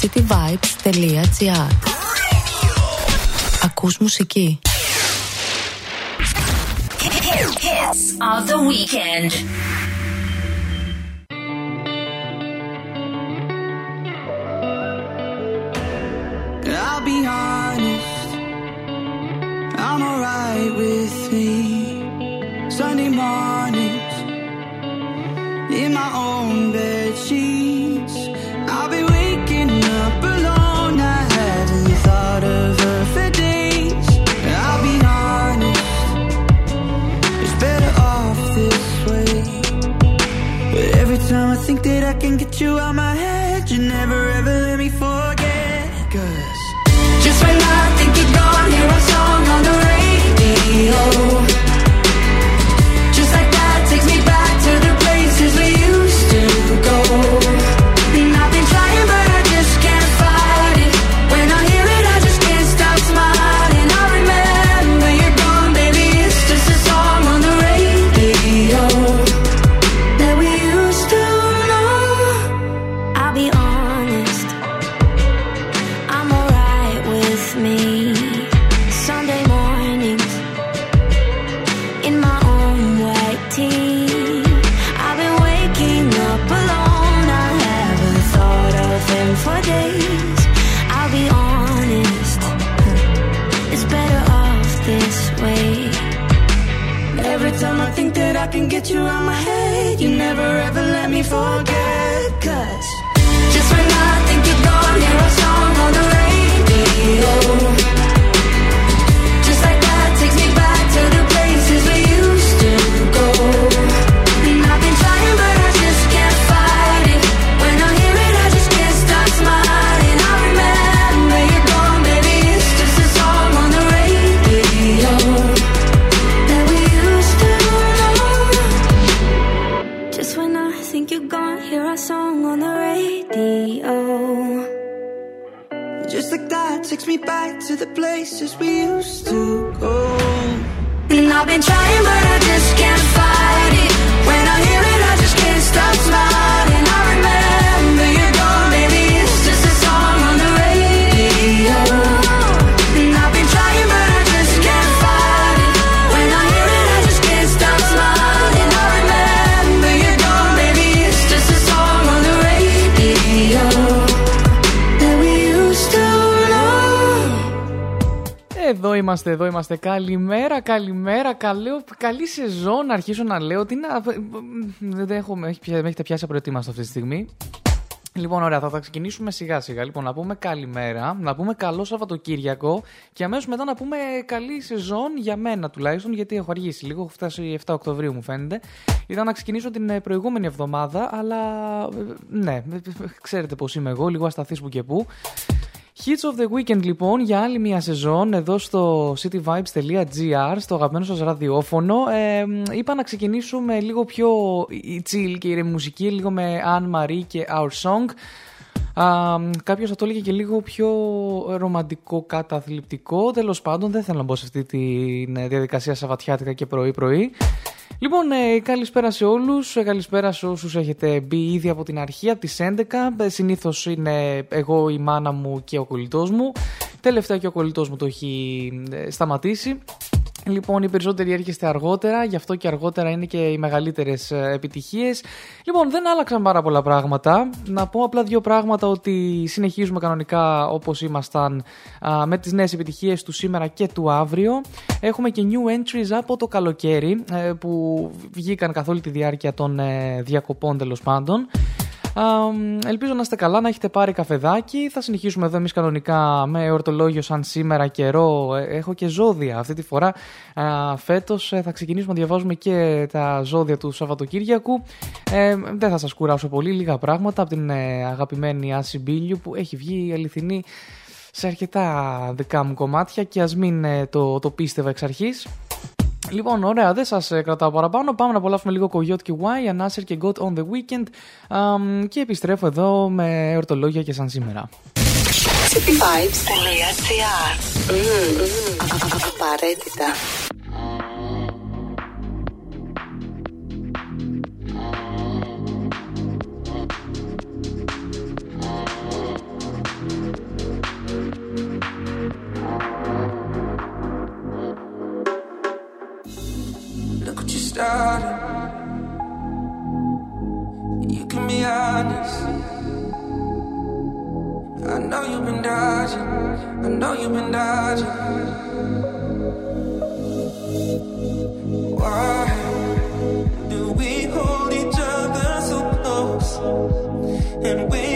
cityvibes.gr Ακούς μουσική. Hits of the weekend. You out my είμαστε, εδώ είμαστε. Καλημέρα, καλημέρα. Καλό, καλή σεζόν. Να αρχίσω να λέω ότι να. Δεν έχω, με έχει πια- με έχετε πιάσει απροετοίμαστο αυτή τη στιγμή. Λοιπόν, ωραία, θα, θα ξεκινήσουμε σιγά σιγά. Λοιπόν, να πούμε καλημέρα, να πούμε καλό Σαββατοκύριακο και αμέσως μετά να πούμε καλή σεζόν για μένα τουλάχιστον, γιατί έχω αργήσει λίγο. Έχω φτάσει 7 Οκτωβρίου, μου φαίνεται. Ήταν να ξεκινήσω την ε, προηγούμενη εβδομάδα, αλλά ε, ναι, ε, ξέρετε πώς είμαι εγώ, λίγο ασταθής που και που. Hits of the Weekend λοιπόν για άλλη μια σεζόν εδώ στο cityvibes.gr στο αγαπημένο σας ραδιόφωνο. Ε, είπα να ξεκινήσουμε λίγο πιο chill και ηρεμη μουσική λίγο με Anne Marie και Our Song. Α, κάποιος θα το έλεγε και λίγο πιο ρομαντικό καταθλιπτικό. Τέλος πάντων δεν θέλω να μπω σε αυτή τη διαδικασία σαβατιάτικα και πρωί πρωί Λοιπόν, ε, καλησπέρα σε όλους. καλησπέρα σε όσους έχετε μπει ήδη από την αρχή, από τις 11. Ε, Συνήθως είναι εγώ, η μάνα μου και ο κολλητός μου. Τελευταία και ο κολλητός μου το έχει ε, σταματήσει. Λοιπόν, οι περισσότεροι έρχεστε αργότερα, γι' αυτό και αργότερα είναι και οι μεγαλύτερες επιτυχίες. Λοιπόν, δεν άλλαξαν πάρα πολλά πράγματα. Να πω απλά δύο πράγματα ότι συνεχίζουμε κανονικά όπως ήμασταν α, με τις νέες επιτυχίες του σήμερα και του αύριο. Έχουμε και new entries από το καλοκαίρι ε, που βγήκαν καθ' όλη τη διάρκεια των ε, διακοπών τέλος πάντων. Α, ελπίζω να είστε καλά, να έχετε πάρει καφεδάκι. Θα συνεχίσουμε εδώ εμείς κανονικά με ορτολόγιο σαν σήμερα καιρό. Ε, Έχω και ζώδια. Αυτή τη φορά φέτος θα ξεκινήσουμε να διαβάζουμε και τα ζώδια του Σαββατοκύριακου. Ε, δεν θα σας κουράσω πολύ, λίγα πράγματα από την ε, αγαπημένη Άση Μπίλιου που έχει βγει η αληθινή σε αρκετά δικά μου κομμάτια και ας μην ε, το, το πίστευα εξ αρχής. Λοιπόν, ωραία, δεν σας ε, κρατάω παραπάνω. Πάμε να απολαύσουμε λίγο Coyote και Y, Anasir και God on the Weekend Αμ, και επιστρέφω εδώ με εορτολόγια και σαν σήμερα. cityvibes.gr Απαραίτητα. started. You can be honest. I know you've been dodging. I know you've been dodging. Why do we hold each other so close? And we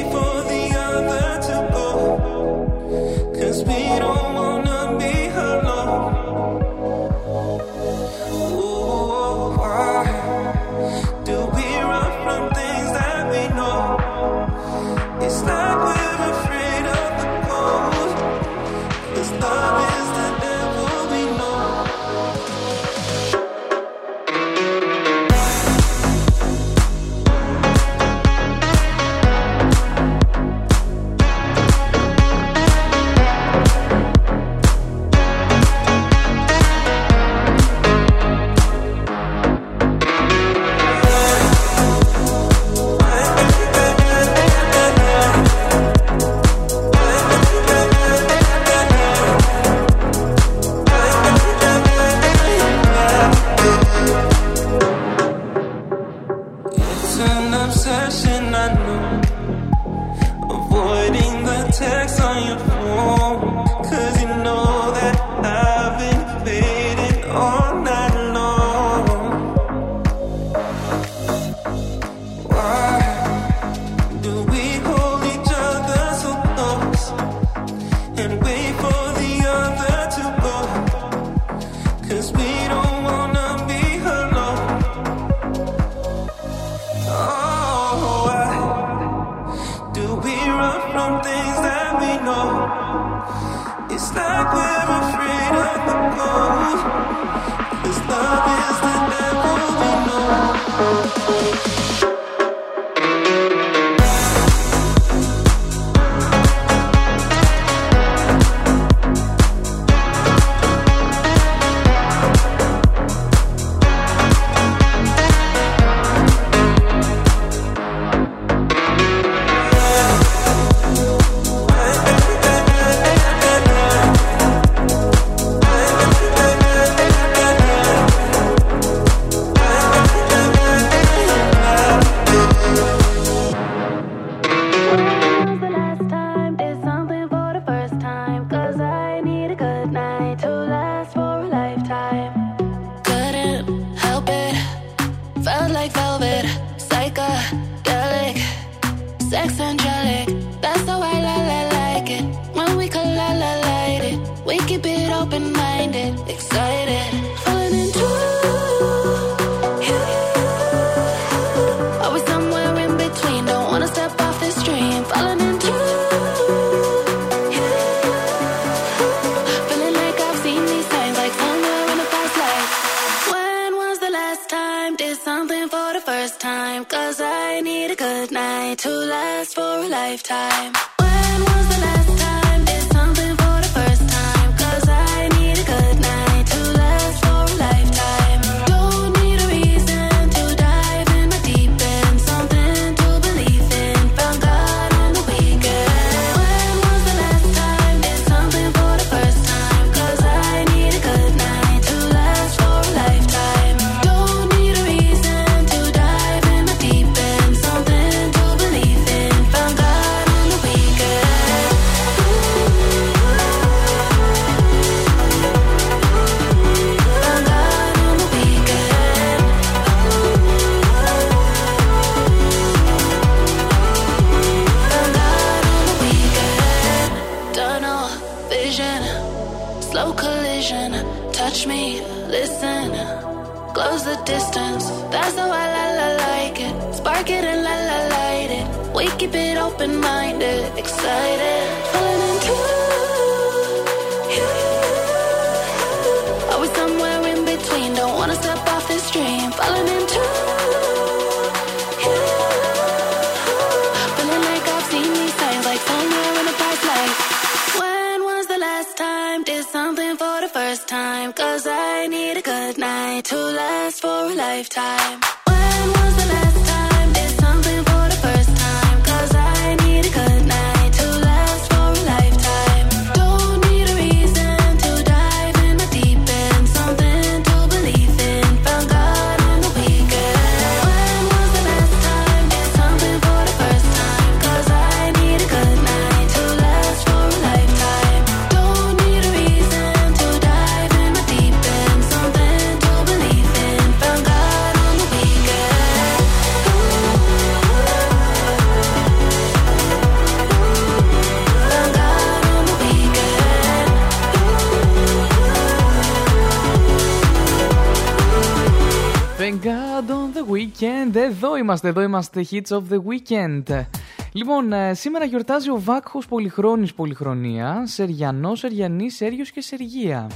είμαστε, εδώ είμαστε. Hits of the Weekend. Λοιπόν, ε, σήμερα γιορτάζει ο Βάκχος Πολυχρόνης Πολυχρονία, Σεριανός, Σεριανή, Σέργιος και Σεργία.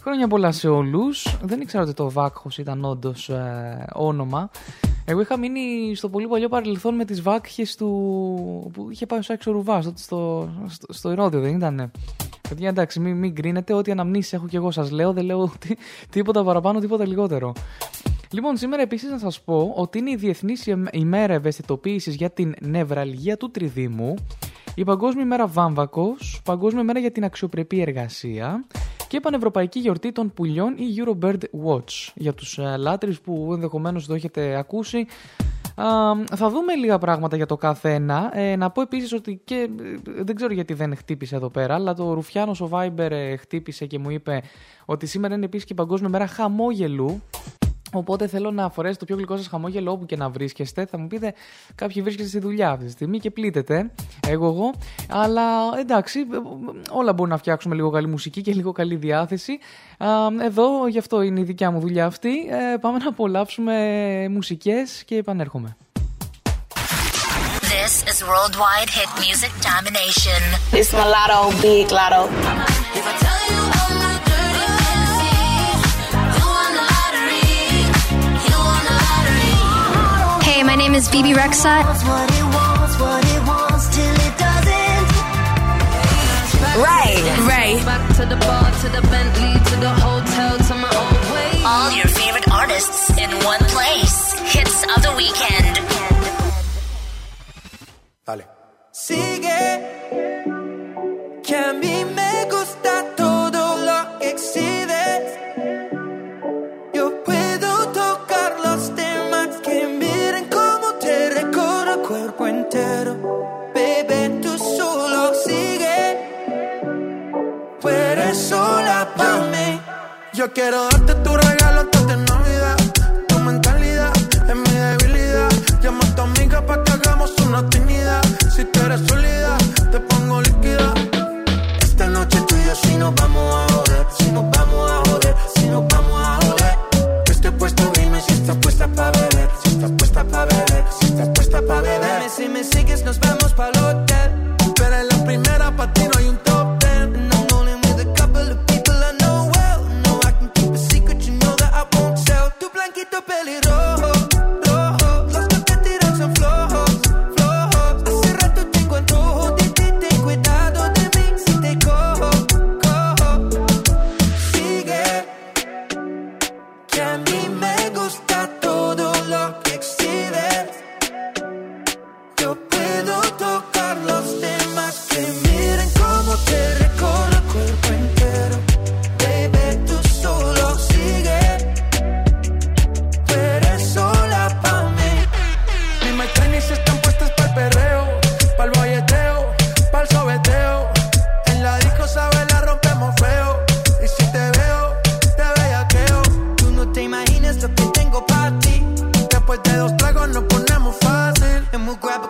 Χρόνια πολλά σε όλους. Δεν ήξερα ότι το Βάκχος ήταν όντως ε, όνομα. Εγώ είχα μείνει στο πολύ παλιό παρελθόν με τις βάκχες του... που είχε πάει ο Σάξο Ρουβάς στο, στο, στο, στο Ηρόδιο, δεν ήτανε. Παιδιά, εντάξει, μην, μην κρίνετε. Ό,τι αναμνήσεις έχω και εγώ σας λέω. Δεν λέω τι, τίποτα παραπάνω, τίποτα λιγότερο. Λοιπόν, σήμερα επίσης να σας πω ότι είναι η Διεθνής ημέρα ευαισθητοποίησης για την νευραλγία του τριδήμου, η Παγκόσμια ημέρα Βάμβακος, Παγκόσμια ημέρα για την αξιοπρεπή εργασία και Πανευρωπαϊκή γιορτή των πουλιών ή Eurobird Watch. Για τους uh, λάτρε που ενδεχομένως το έχετε ακούσει, θα δούμε λίγα πράγματα για το κάθε ένα. Ε, να πω επίσης ότι και ε, δεν ξέρω γιατί δεν χτύπησε εδώ πέρα, αλλά το Ρουφιάνος ο Viber ε, χτύπησε και μου είπε ότι σήμερα είναι επίσης και η Παγκόσμια Μέρα Χαμόγελου. Οπότε θέλω να φορέσετε το πιο γλυκό σας χαμόγελο όπου και να βρίσκεστε. Θα μου πείτε, κάποιοι βρίσκεστε στη δουλειά αυτή τη στιγμή και πλήττετε. Εγώ, εγώ. Αλλά εντάξει, όλα μπορούμε να φτιάξουμε λίγο καλή μουσική και λίγο καλή διάθεση. Εδώ, γι' αυτό είναι η δικιά μου δουλειά αυτή. Ε, πάμε να απολαύσουμε μουσικές και επανέρχομαι. This is Worldwide Hit Music Domination. It's Mulatto, Big Lotto. To the hotel, to my old way. All your favorite artists in one place. Hits of the weekend. Dale. Sigue, que a mí me gusta sola mí. Yo quiero darte tu regalo antes de Navidad. Tu mentalidad es mi debilidad. Llama a tu amiga para que hagamos una actividad. Si tú eres sólida, te pongo líquida. Esta noche tú y yo si nos vamos a joder. Si nos vamos a joder, si nos vamos a joder. Yo estoy puesto, dime si estás puesta para beber. Si estás puesta para beber, si estás puesta para beber. Dime si me sigues, nos vamos para el grab a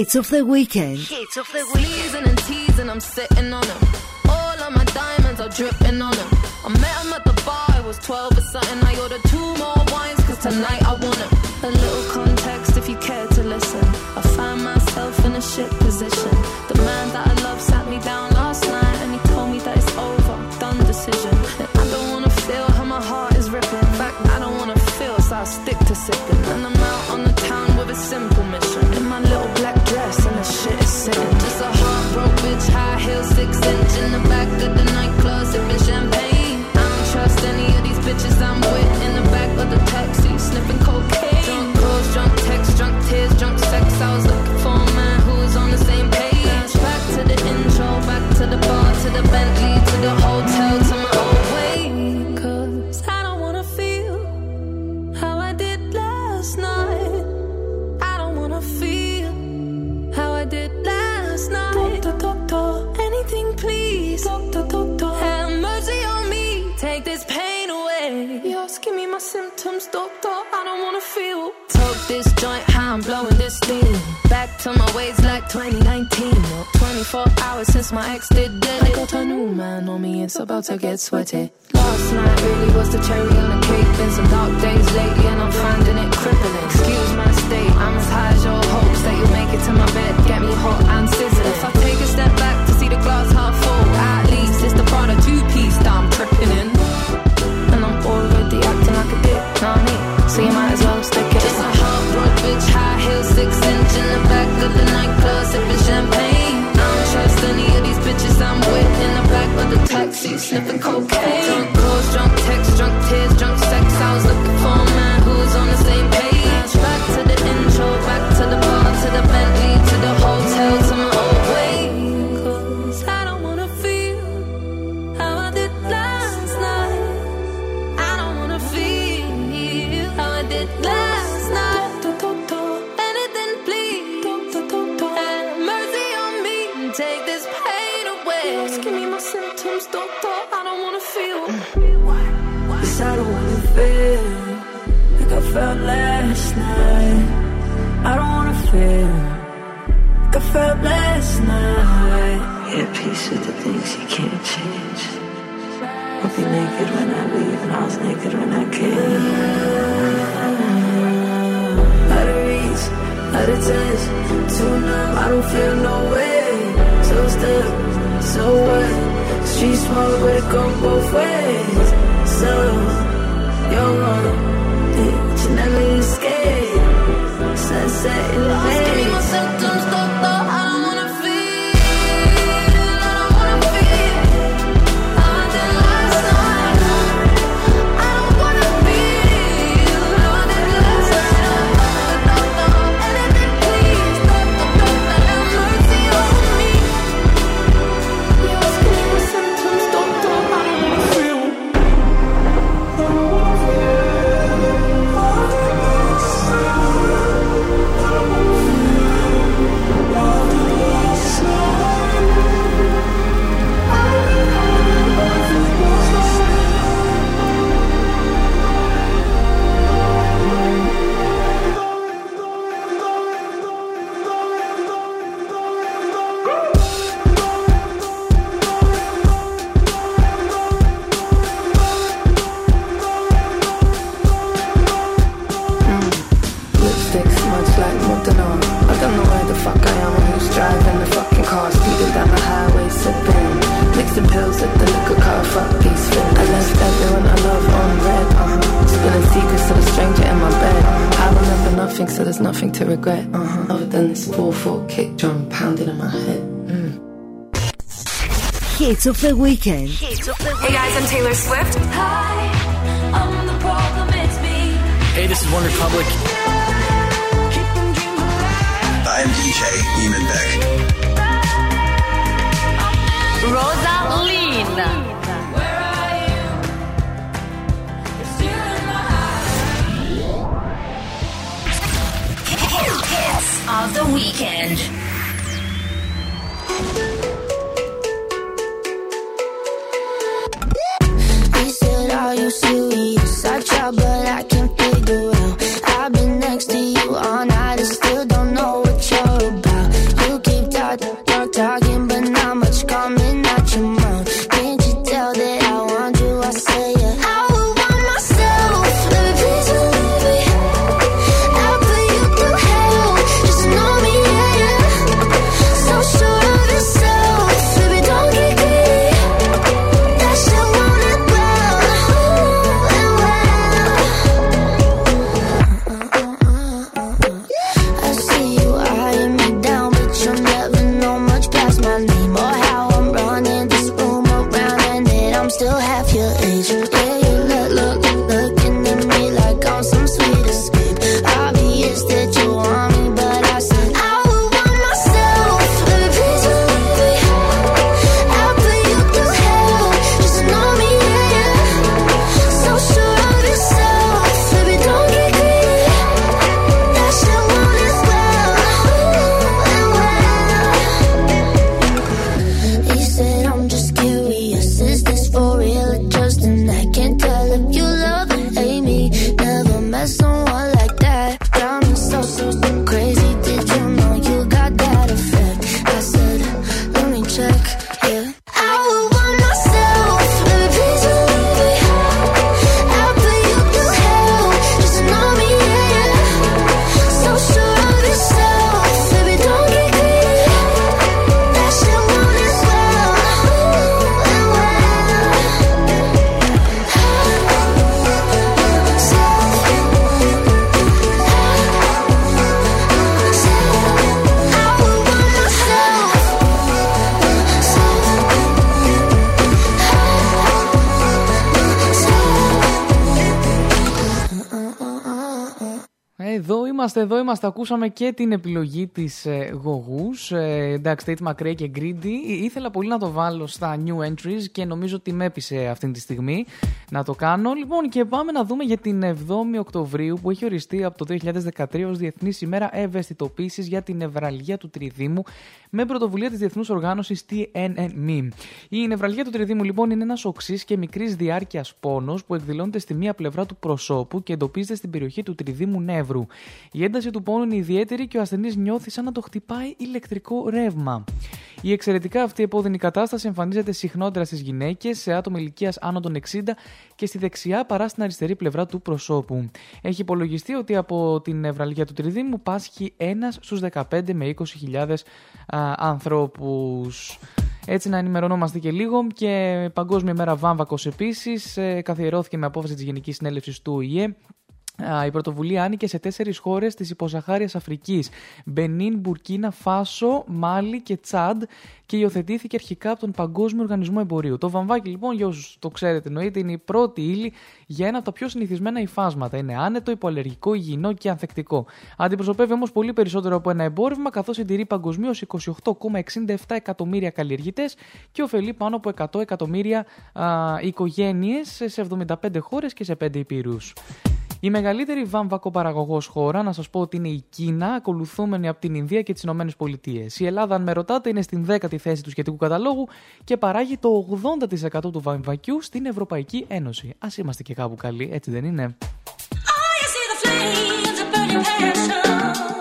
Hits of the weekend. Hits of the Sneezing and teasing, I'm sitting on them. All of my diamonds are dripping on them. I met him at the bar, it was 12 or something. I ordered two more wines, cause tonight I want him. feel. This joint, how I'm blowing this steam. Back to my ways like 2019. No, 24 hours since my ex did it. I got a new man on me, it's about to get sweaty. Last night really was the cherry on the cake. Been some dark days lately, and I'm finding it crippling. Excuse my state, I'm as high as your hope. Hits of the Weekend. Hey guys, I'm Taylor Swift. Hi, I'm the problem, it's me. Hey, this is One Republic. I'm DJ Eamon Beck. Rosaline. Hits of the weekend. Είμαστε, εδώ είμαστε. Ακούσαμε και την επιλογή της ε, Γογούς. Ε, εντάξει, Tate McRae και Greedy. Ήθελα πολύ να το βάλω στα new entries και νομίζω ότι με έπεισε αυτή τη στιγμή να το κάνω. Λοιπόν, και πάμε να δούμε για την 7η Οκτωβρίου που έχει οριστεί από το 2013 ως Διεθνής ημέρα ευαισθητοποίησης για την νευραλγία του τριδίμου με πρωτοβουλία της Διεθνούς Οργάνωσης TNNME. Η νευραλγία του τριδίμου λοιπόν είναι ένας οξύς και μικρής διάρκειας πόνος που εκδηλώνεται στη μία πλευρά του προσώπου και εντοπίζεται στην περιοχή του τριδίμου νεύρου. Η ένταση του πόνου είναι ιδιαίτερη και ο ασθενής νιώθει σαν να το χτυπάει ηλεκτρικό ρεύμα. Η εξαιρετικά αυτή επώδυνη κατάσταση εμφανίζεται συχνότερα στις γυναίκες, σε άτομα ηλικίας άνω των 60 και στη δεξιά παρά στην αριστερή πλευρά του προσώπου. Έχει υπολογιστεί ότι από την νευραλγία του τριδίμου πάσχει ένας στους 15 με 20.000 ανθρώπους. Έτσι να ενημερωνόμαστε και λίγο και Παγκόσμια Μέρα Βάμβακος επίσης ε, καθιερώθηκε με απόφαση της Γενικής Συνέλευσης του ΟΗΕ η πρωτοβουλία άνοιγε σε τέσσερις χώρες της υποσαχάρια Αφρικής: Μπενίν, Μπουρκίνα, Φάσο, Μάλι και Τσάντ και υιοθετήθηκε αρχικά από τον Παγκόσμιο Οργανισμό Εμπορίου. Το βαμβάκι, λοιπόν, για όσους το ξέρετε, εννοείται, είναι η πρώτη ύλη για ένα από τα πιο συνηθισμένα υφάσματα. Είναι άνετο, υποαλλεργικό, υγιεινό και ανθεκτικό. Αντιπροσωπεύει όμως πολύ περισσότερο από ένα εμπόρευμα, καθώς συντηρεί παγκοσμίως 28,67 εκατομμύρια καλλιεργητές και ωφελεί πάνω από 100 εκατομμύρια οικογένειες σε 75 χώρες και σε 5 υπήρους. Η μεγαλύτερη βαμβακοπαραγωγό χώρα, να σας πω ότι είναι η Κίνα, ακολουθούμενη από την Ινδία και τις Ηνωμένες Πολιτείες. Η Ελλάδα, αν με ρωτάτε, είναι στην 10η θέση του σχετικού καταλόγου και παράγει το 80% του βαμβακιού στην Ευρωπαϊκή Ένωση. Α είμαστε και κάπου καλοί, έτσι δεν είναι; love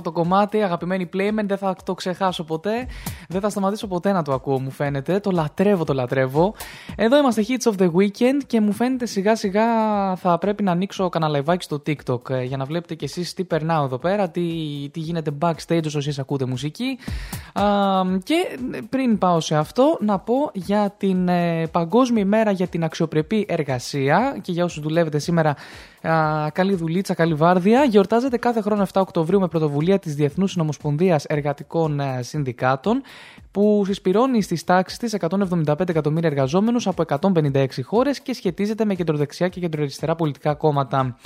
αυτό το κομμάτι, αγαπημένη Playmen, δεν θα το ξεχάσω ποτέ. Δεν θα σταματήσω ποτέ να το ακούω, μου φαίνεται. Το λατρεύω, το λατρεύω. Εδώ είμαστε Hits of the Weekend και μου φαίνεται σιγά σιγά θα πρέπει να ανοίξω κανένα live στο TikTok ε, για να βλέπετε κι εσείς τι περνάω εδώ πέρα, τι, τι γίνεται backstage όσο εσείς ακούτε μουσική. Α, και πριν πάω σε αυτό, να πω για την ε, Παγκόσμια ημέρα για την αξιοπρεπή εργασία και για όσους δουλεύετε σήμερα Α, καλή δουλίτσα, καλή βάρδια. Γιορτάζεται κάθε χρόνο 7 Οκτωβρίου με πρωτοβουλία της Διεθνούς Συνομοσπονδίας Εργατικών ε, Συνδικάτων, που συσπηρώνει στις τάξεις της 175 εκατομμύρια εργαζόμενους από 156 χώρες και σχετίζεται με κεντροδεξιά και κεντροαριστερά πολιτικά κόμματα.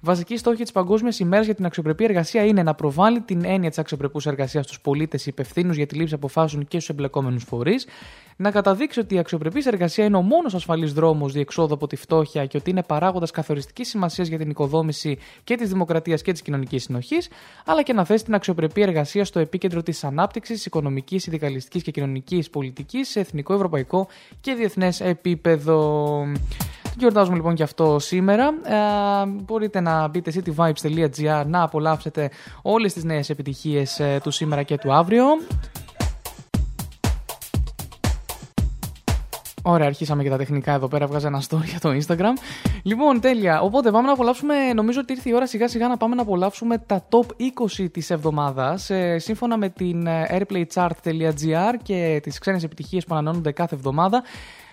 Βασική στόχη της Παγκόσμιας ημέρας για την αξιοπρεπή εργασία είναι να προβάλλει την έννοια της αξιοπρεπούς εργασίας στους πολίτες υπευθύνους για τη λήψη αποφάσεων και στους εμπλεκόμενους φορείς, να καταδείξει ότι η αξιοπρεπής εργασία είναι ο μόνος ασφαλής δρόμος διεξόδου από τη φτώχεια και ότι είναι παράγοντας καθοριστικής σημασίας για την οικοδόμηση και της δημοκρατίας και της κοινωνικής συνοχής, αλλά και να θέσει την αξιοπρεπή εργασία στο επίκεντρο της ανάπτυξης, οικονομικής, συνδικαλιστική και κοινωνικής πολιτικής σε εθνικό, ευρωπαϊκό και διεθνές επίπεδο. Γιορτάζουμε λοιπόν και αυτό σήμερα. Ε, μπορείτε να μπείτε cityvibes.gr να απολαύσετε όλες τις νέες επιτυχίες ε, του σήμερα και του αύριο. Ωραία, αρχίσαμε και τα τεχνικά εδώ πέρα. Βγάζα ένα story για το Instagram. Λοιπόν, τέλεια. Οπότε πάμε να απολαύσουμε. Νομίζω ότι ήρθε η ώρα σιγά σιγά να πάμε να απολαύσουμε τα top 20 της εβδομάδας. Ε, σύμφωνα με την ε, airplaychart.gr και τις ξένες επιτυχίες που ανανεώνονται κάθε εβδομάδα.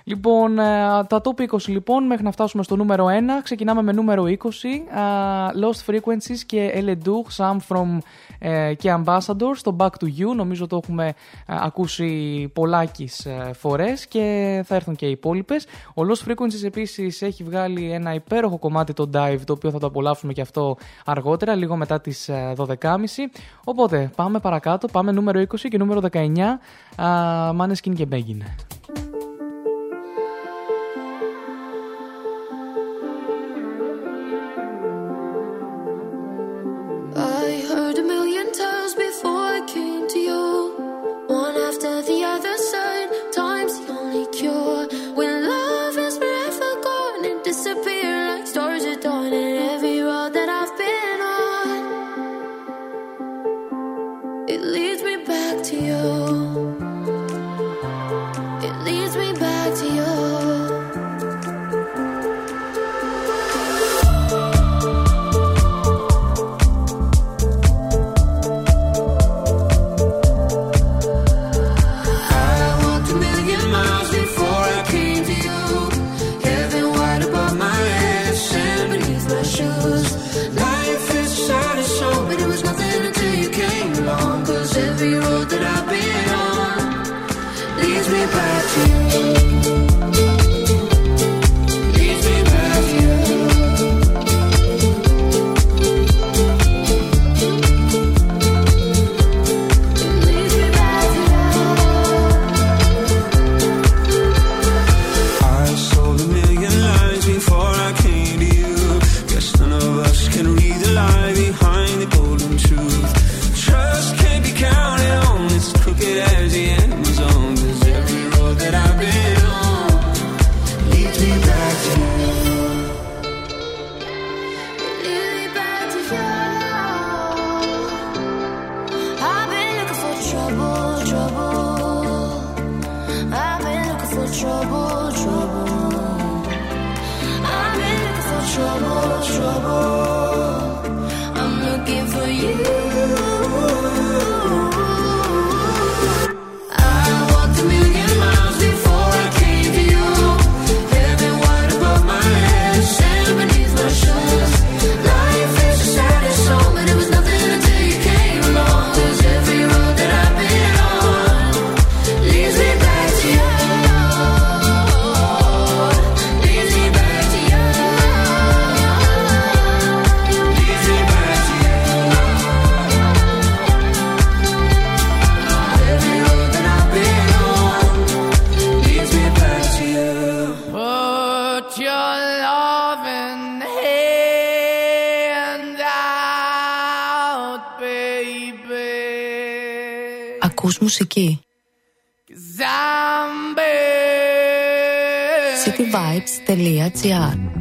Λοιπόν, ε, τα top 20 λοιπόν μέχρι να φτάσουμε στο νούμερο 1. Ξεκινάμε με νούμερο 20. Uh, Lost Frequencies και Eledoux, Some From uh, και Ambassador στο Back to You. Νομίζω το έχουμε uh, ακούσει πολλάκις uh, φορές και θα έρθουν και οι υπόλοιπες. Ο Lost Frequencies επίσης έχει βγάλει ένα υπέροχο κομμάτι το Dive το οποίο θα το απολαύσουμε και αυτό αργότερα, λίγο μετά τις uh, 12.30. Οπότε πάμε παρακάτω, πάμε νούμερο 20 και νούμερο 19 uh, Maneskin και Begin. vibes.gr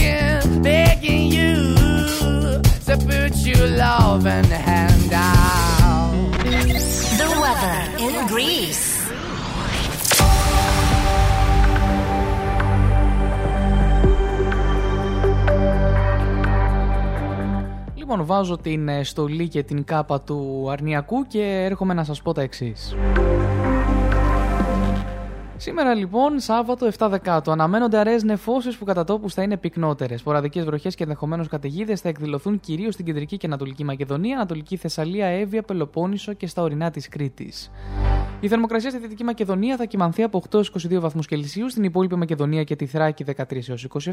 begging you to put your loving hand out. The weather in Greece. Λοιπόν, βάζω την ε, στολή και την κάπα του αρνιακού και έρχομαι να σας πω τα εξής. Σήμερα λοιπόν, Σάββατο 7 Δεκάτου, αναμένονται αραιέ νεφώσεις που κατά τόπους θα είναι πυκνότερες. Ποραδικέ βροχές και ενδεχομένως καταιγίδες θα εκδηλωθούν κυρίως στην κεντρική και ανατολική Μακεδονία, Ανατολική Θεσσαλία, Εύβοια, Πελοπόννησο και στα ορεινά της Κρήτης. Η θερμοκρασία στη Δυτική Μακεδονία θα κοιμανθεί από 8 22 βαθμούς Κελσίου, στην υπόλοιπη Μακεδονία και τη Θράκη 13 έως 27,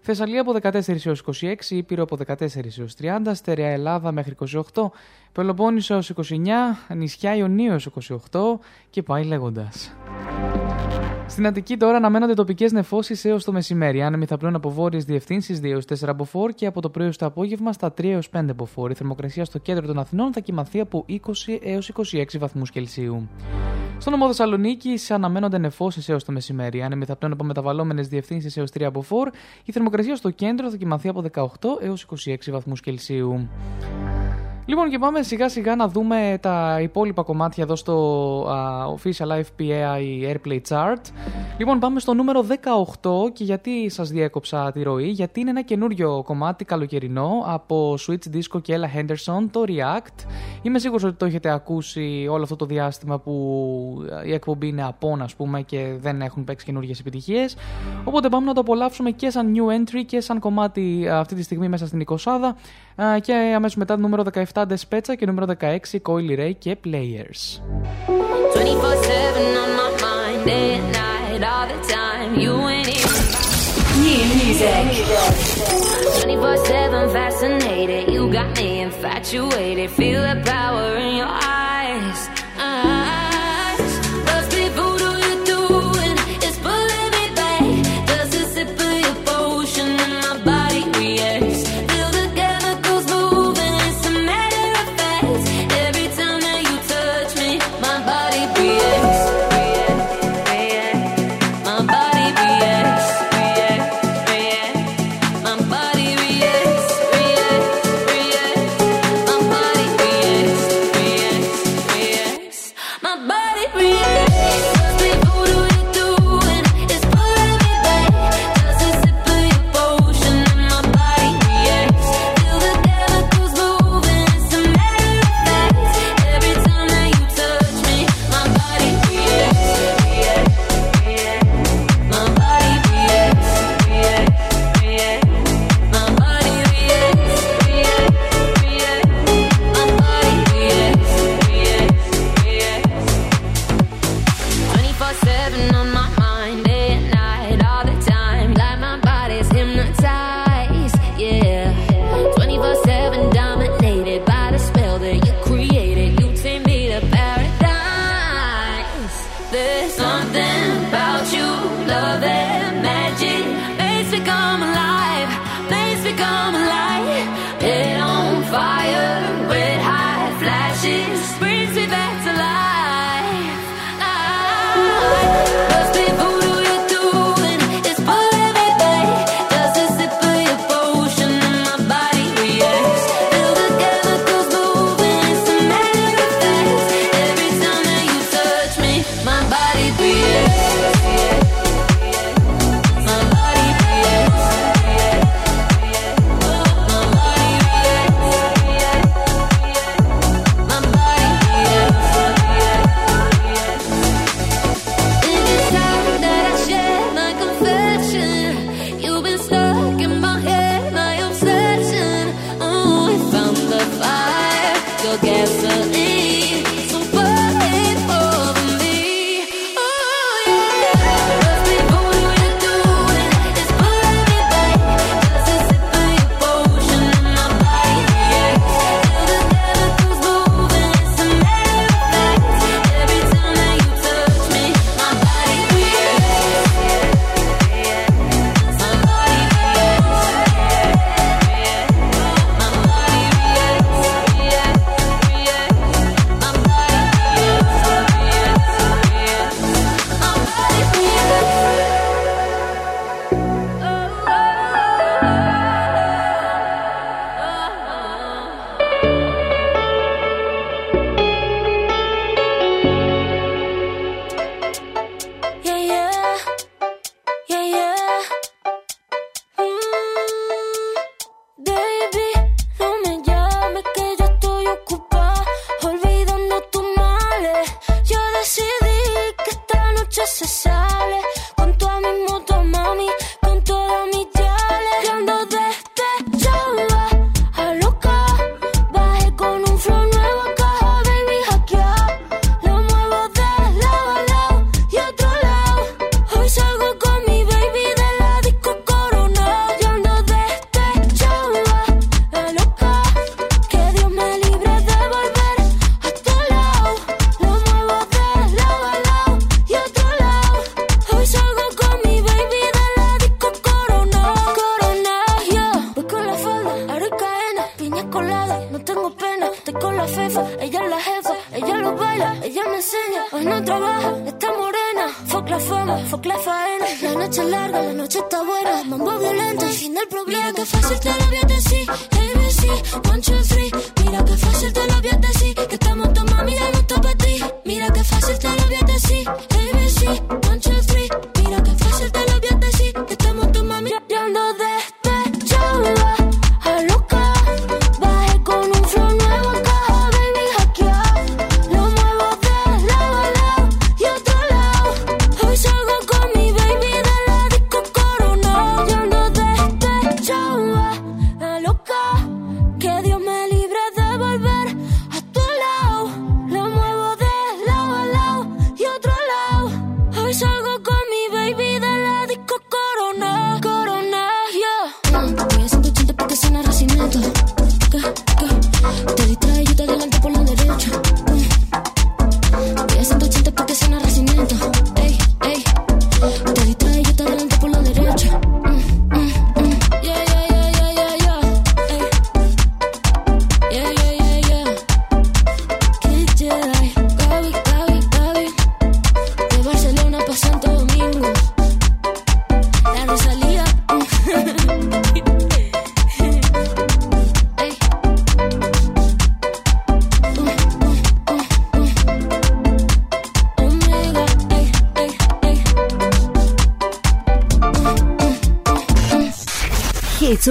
Θεσσαλία από 14 έως 26, Ήπειρο από 14 έως 30, Στερεά Ελλάδα μέχρι 28, Πελοπόννησο έως 29, νησιά Ιωνίου έως 28 και πάει λέγοντας. Στην Αττική τώρα αναμένονται τοπικές νεφώσεις έως το μεσημέρι. Άνεμοι θα πλέουν από βόρειες διευθύνσεις 2 έως 4 μποφόρ και από το πρωί στο απόγευμα στα 3 έως 5 μποφόρ. Η θερμοκρασία στο κέντρο των Αθηνών θα κοιμαθεί από 20 έως 26 βαθμούς Κελσίου. Στο νομό Θεσσαλονίκη αναμένονται νεφώσεις έως το μεσημέρι. Άνεμοι θα πλέουν από μεταβαλλόμενες διευθύνσεις έως 3 μποφόρ. Η θερμοκρασία στο κέντρο θα κοιμαθεί από 18 έως 26 βαθμούς Κελσίου. Λοιπόν και πάμε σιγά σιγά να δούμε τα υπόλοιπα κομμάτια εδώ στο uh, Official FPA Airplay Chart. Λοιπόν πάμε στο νούμερο 18 και γιατί σας διέκοψα τη ροή, γιατί είναι ένα καινούριο κομμάτι καλοκαιρινό από Switch Disco και Ella Henderson, το React. Είμαι σίγουρος ότι το έχετε ακούσει όλο αυτό το διάστημα που η εκπομπή είναι απόν ας πούμε και δεν έχουν παίξει καινούργιες επιτυχίες. Οπότε πάμε να το απολαύσουμε και σαν new entry και σαν κομμάτι αυτή τη στιγμή μέσα στην 20 και αμέσως μετά το νούμερο 17 τα δεσπείζα και νούμερο 16 κοιλιρέι και players.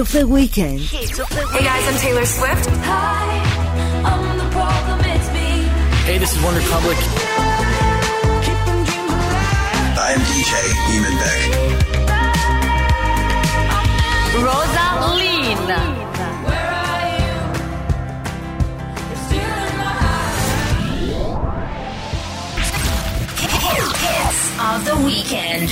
Hits of the weekend. Hey guys, I'm Taylor Swift. Hi, I'm the problem, it's me. Hey, this is Wonder Public. I'm DJ Eamon Beck. Rosaline. Where are you? You're still in my Hits of the weekend.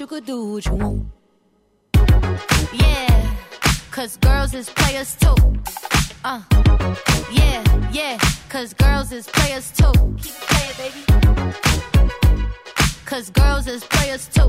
You could do what you want. Yeah, cause girls is players too. Uh, yeah, yeah, cause girls is players too. Keep playing, baby. Cause girls is players too.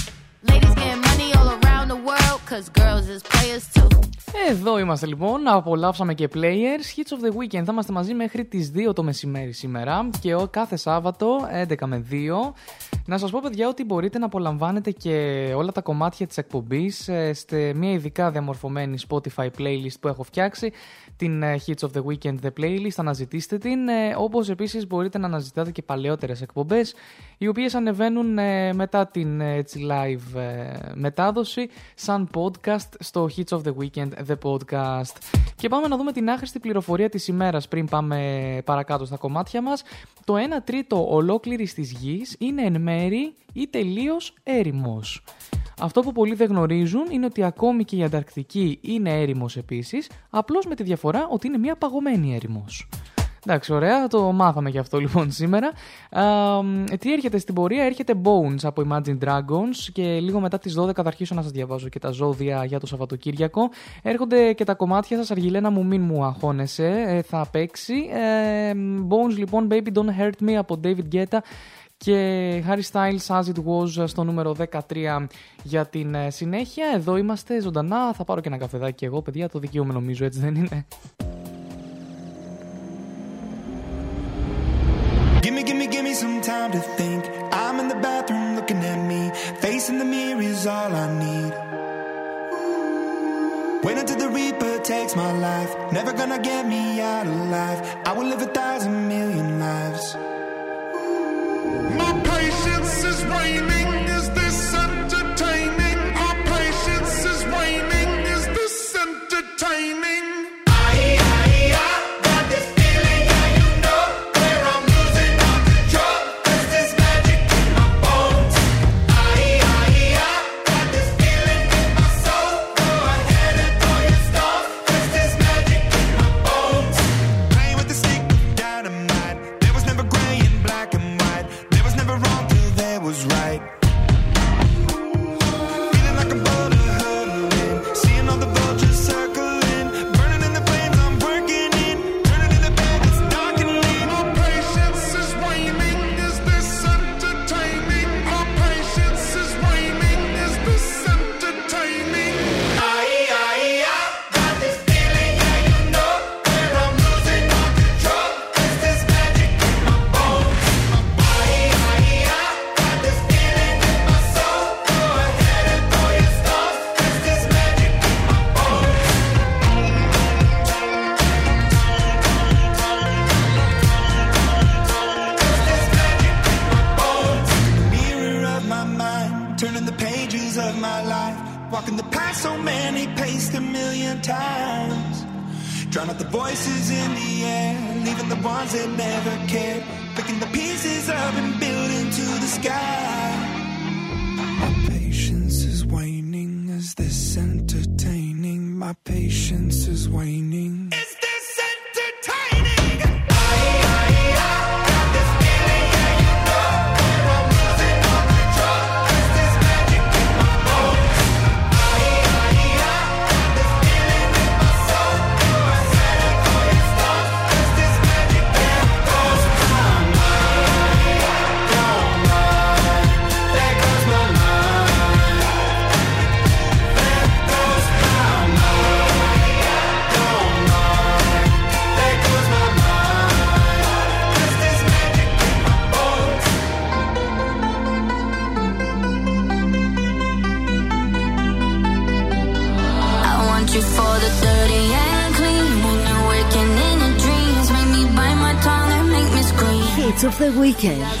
Ladies getting money all around the world, cause girls is players too. Εδώ είμαστε λοιπόν, απολαύσαμε και players, hits of the weekend. Θα είμαστε μαζί μέχρι τις 2 το μεσημέρι σήμερα και ο κάθε Σάββατο 11 με 2. Να σας πω παιδιά ότι μπορείτε να απολαμβάνετε και όλα τα κομμάτια της εκπομπής ε, σε μια ειδικά διαμορφωμένη Spotify playlist που έχω φτιάξει, την ε, Hits of the Weekend The Playlist, αναζητήστε την, ε, όπως επίσης μπορείτε να αναζητάτε και παλαιότερες εκπομπές, οι οποίες ανεβαίνουν ε, μετά την ε, έτσι, live ε, μετάδοση σαν podcast στο Hits of the Weekend The Podcast. Και πάμε να δούμε την άχρηστη πληροφορία της ημέρας πριν πάμε παρακάτω στα κομμάτια μας. Το 1 τρίτο ολόκληρης της γης είναι εν μέρη ή τελείως έρημος. Αυτό που πολλοί δεν γνωρίζουν είναι ότι ακόμη και η Ανταρκτική είναι έρημος επίσης, απλώς με τη διαφορά ότι είναι μια παγωμένη έρημος. Εντάξει, ωραία, το μάθαμε γι' αυτό λοιπόν σήμερα. Α, τι έρχεται στην πορεία, έρχεται Bones από Imagine Dragons και λίγο μετά τις 12 θα αρχίσω να σας διαβάζω και τα ζώδια για το Σαββατοκύριακο. Έρχονται και τα κομμάτια σας Αργιλένα μου μην μου αγχώνεσαι, ε, θα παίξει. Ε, Bones λοιπόν, Baby Don't Hurt Me από David Guetta και Harry Styles, as it was, στο νούμερο 13 για την ε, συνέχεια. Εδώ είμαστε ζωντανά. Θα πάρω και ένα καφεδάκι, εγώ, παιδιά. Το δικαίωμα νομίζω, έτσι δεν είναι; entertaining. okay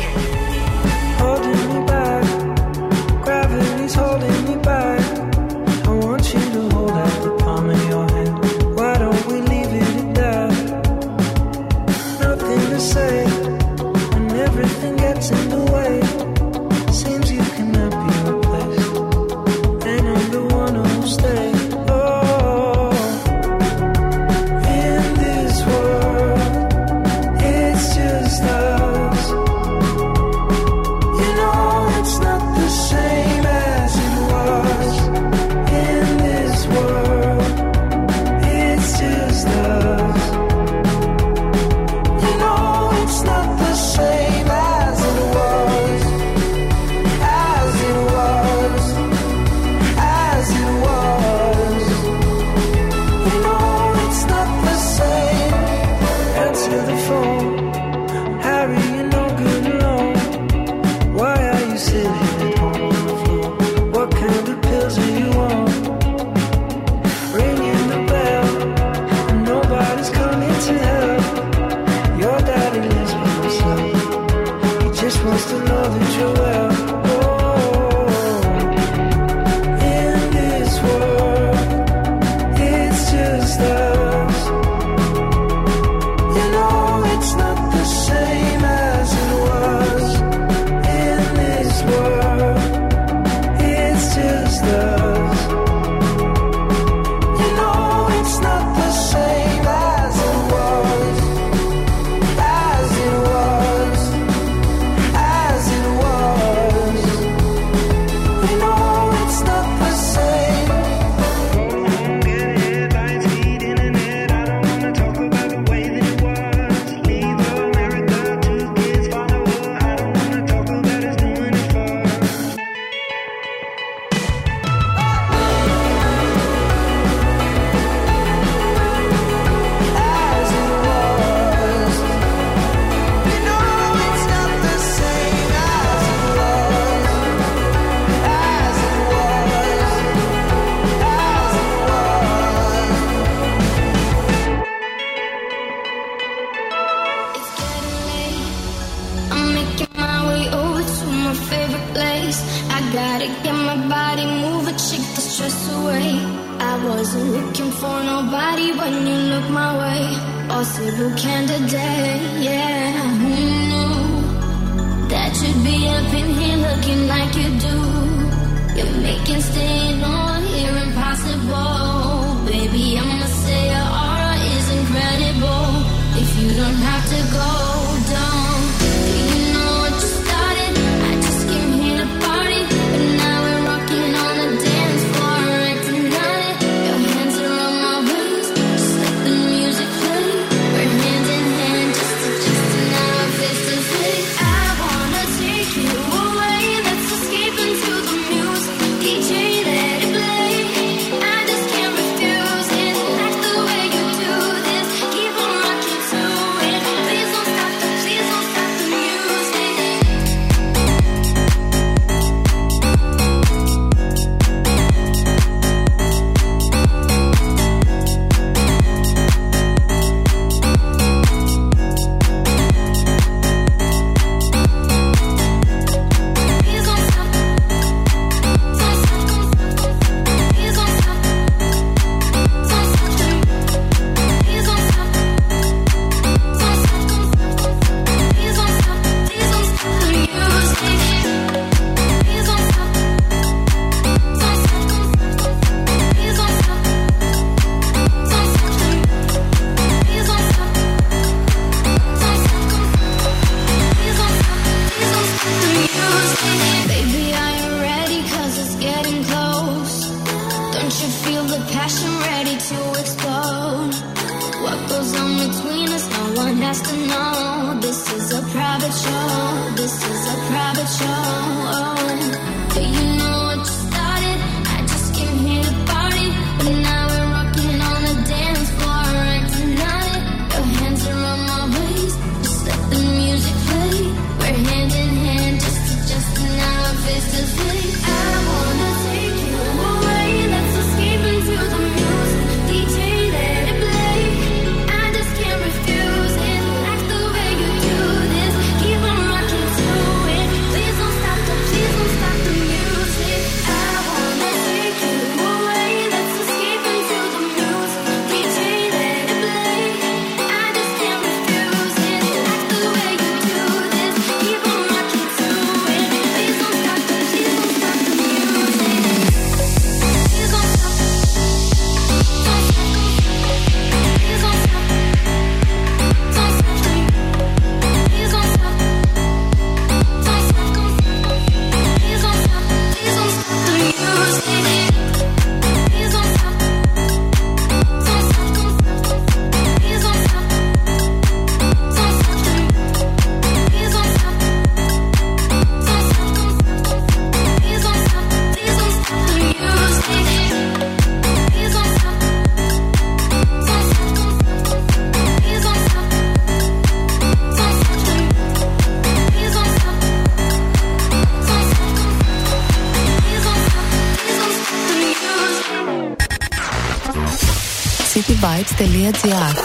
cityvibes.gr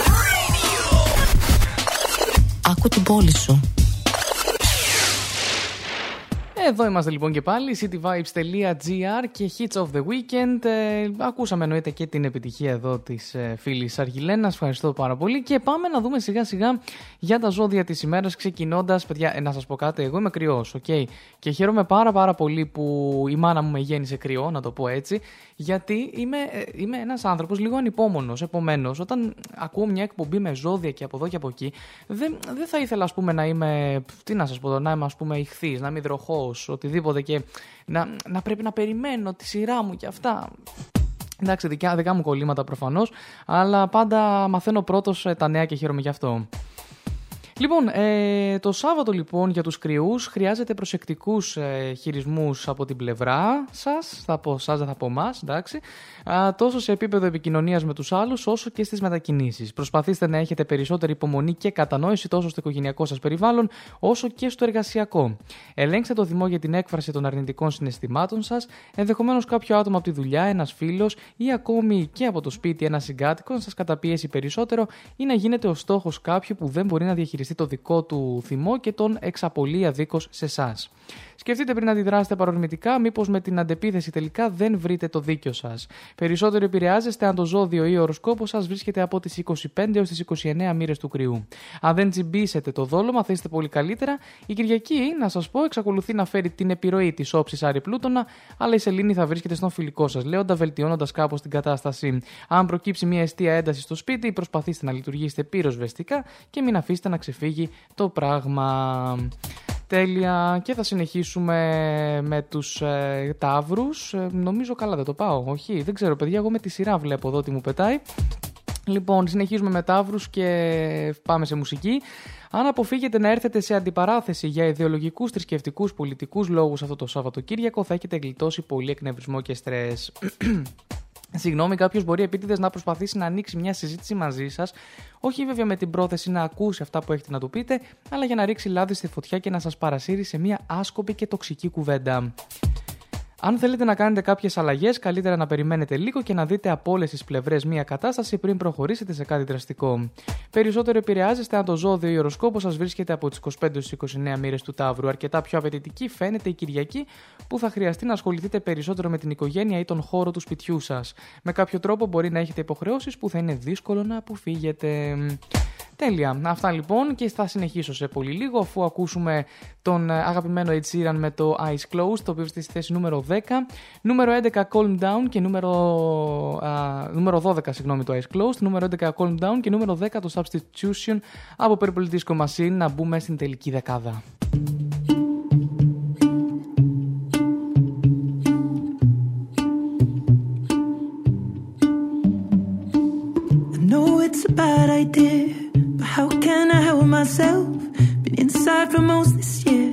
Άκου την πόλη σου. Εδώ είμαστε λοιπόν και πάλι, cityvibes.gr και hits of the weekend. Ε, ακούσαμε εννοείται και την επιτυχία εδώ της ε, φίλης Αργιλένας. Ευχαριστώ πάρα πολύ. Και πάμε να δούμε σιγά σιγά για τα ζώδια της ημέρας ξεκινώντας. Παιδιά, ε, να σας πω κάτι, εγώ είμαι κρυός, ok. Και χαίρομαι πάρα πάρα πολύ που η μάνα μου με γέννησε κρυό, να το πω έτσι. Γιατί είμαι, ε, είμαι ένας άνθρωπος λίγο ανυπόμονος. Επομένως, όταν ακούω μια εκπομπή με ζώδια και από εδώ και από εκεί, δεν, δεν θα ήθελα ας πούμε να είμαι, τι να σας πω, να είμαι ας πούμε ηχθής, να είμαι υδροχός, οτιδήποτε και να, να πρέπει να περιμένω τη σειρά μου και αυτά. Εντάξει, δικά, δικά μου κολλήματα προφανώς, αλλά πάντα μαθαίνω πρώτος ε, τα νέα και χαίρομαι γι' αυτό. Λοιπόν, ε, το Σάββατο λοιπόν για τους κρυούς χρειάζεται προσεκτικούς ε, χειρισμούς από την πλευρά σας, θα πω σας, δεν θα πω μας, εντάξει, α, τόσο σε επίπεδο επικοινωνίας με τους άλλους όσο και στις μετακινήσεις. Προσπαθήστε να έχετε περισσότερη υπομονή και κατανόηση τόσο στο οικογενειακό σας περιβάλλον όσο και στο εργασιακό. Ελέγξτε το θυμό για την έκφραση των αρνητικών συναισθημάτων σας, ενδεχομένως κάποιο άτομο από τη δουλειά, ένας φίλος ή ακόμη και από το σπίτι ένα συγκάτοικο να σας καταπιέσει περισσότερο ή να γίνετε ο στόχος κάποιου που δεν μπορεί να διαχειριστεί το δικό του θυμό και τον εξαπολύει αδίκως σε εσάς. Σκεφτείτε πριν αντιδράσετε παρορμητικά, μήπως με την αντεπίθεση τελικά δεν βρείτε το δίκιο σας. Περισσότερο επηρεάζεστε αν το ζώδιο ή ο οροσκόπος σας βρίσκεται από τις 25 έως τις 29 μοίρες του κρυού. Αν δεν τσιμπήσετε το δόλωμα, θα είστε πολύ καλύτερα. Η Κυριακή, να σας πω, εξακολουθεί να φέρει την επιρροή της όψης Άρη Πλούτονα, αλλά η Σελήνη θα βρίσκεται στον φιλικό σας, λέοντα βελτιώνοντας κάπως την κατάσταση. Αν προκύψει μια αιστεία έντασης στο σπίτι, προσπαθήστε να λειτουργήσετε πυροσβεστικά και μην αφήσετε να ξεφύγει το πράγμα. Τέλεια. Και θα συνεχίσουμε με τους ε, Ταύρους. Ε, νομίζω καλά δεν το πάω. Όχι, δεν ξέρω παιδιά, εγώ με τη σειρά βλέπω εδώ τι μου πετάει. Λοιπόν, συνεχίζουμε με Ταύρους και πάμε σε μουσική. Αν αποφύγετε να έρθετε σε αντιπαράθεση για ιδεολογικούς, θρησκευτικούς, πολιτικούς λόγους αυτό το Σαββατοκύριακο, θα έχετε γλιτώσει πολύ εκνευρισμό και στρες. Συγγνώμη, κάποιος μπορεί επίτηδες να προσπαθήσει να ανοίξει μια συζήτηση μαζί σας, όχι βέβαια με την πρόθεση να ακούσει αυτά που έχετε να του πείτε, αλλά για να ρίξει λάδι στη φωτιά και να σας παρασύρει σε μια άσκοπη και τοξική κουβέντα. Αν θέλετε να κάνετε κάποιες αλλαγές, καλύτερα να περιμένετε λίγο και να δείτε από όλες τις πλευρές μία κατάσταση πριν προχωρήσετε σε κάτι δραστικό. Περισσότερο επηρεάζεστε αν το ζώδιο ή οροσκόπο σας βρίσκεται από τις 25 στι 29 μοίρε του Ταύρου. Αρκετά πιο απαιτητική φαίνεται η Κυριακή που θα χρειαστεί να ασχοληθείτε περισσότερο με την οικογένεια ή τον χώρο του σπιτιού σας. Με κάποιο τρόπο μπορεί να έχετε υποχρεώσεις που θα είναι δύσκολο να αποφύγετε. Τέλεια. Αυτά λοιπόν και θα συνεχίσω σε πολύ λίγο αφού ακούσουμε τον αγαπημένο Ed Sheeran με το Eyes Closed το οποίο βρίσκεται στη θέση νούμερο 10. Νούμερο 11 Calm Down και νούμερο, α, νούμερο 12 συγγνώμη το Eyes Closed. Νούμερο 11 Calm Down και νούμερο 10 το Substitution από Purple Disco Machine να μπούμε στην τελική δεκάδα. know it's a bad idea, but how can I help myself? Been inside for most this year,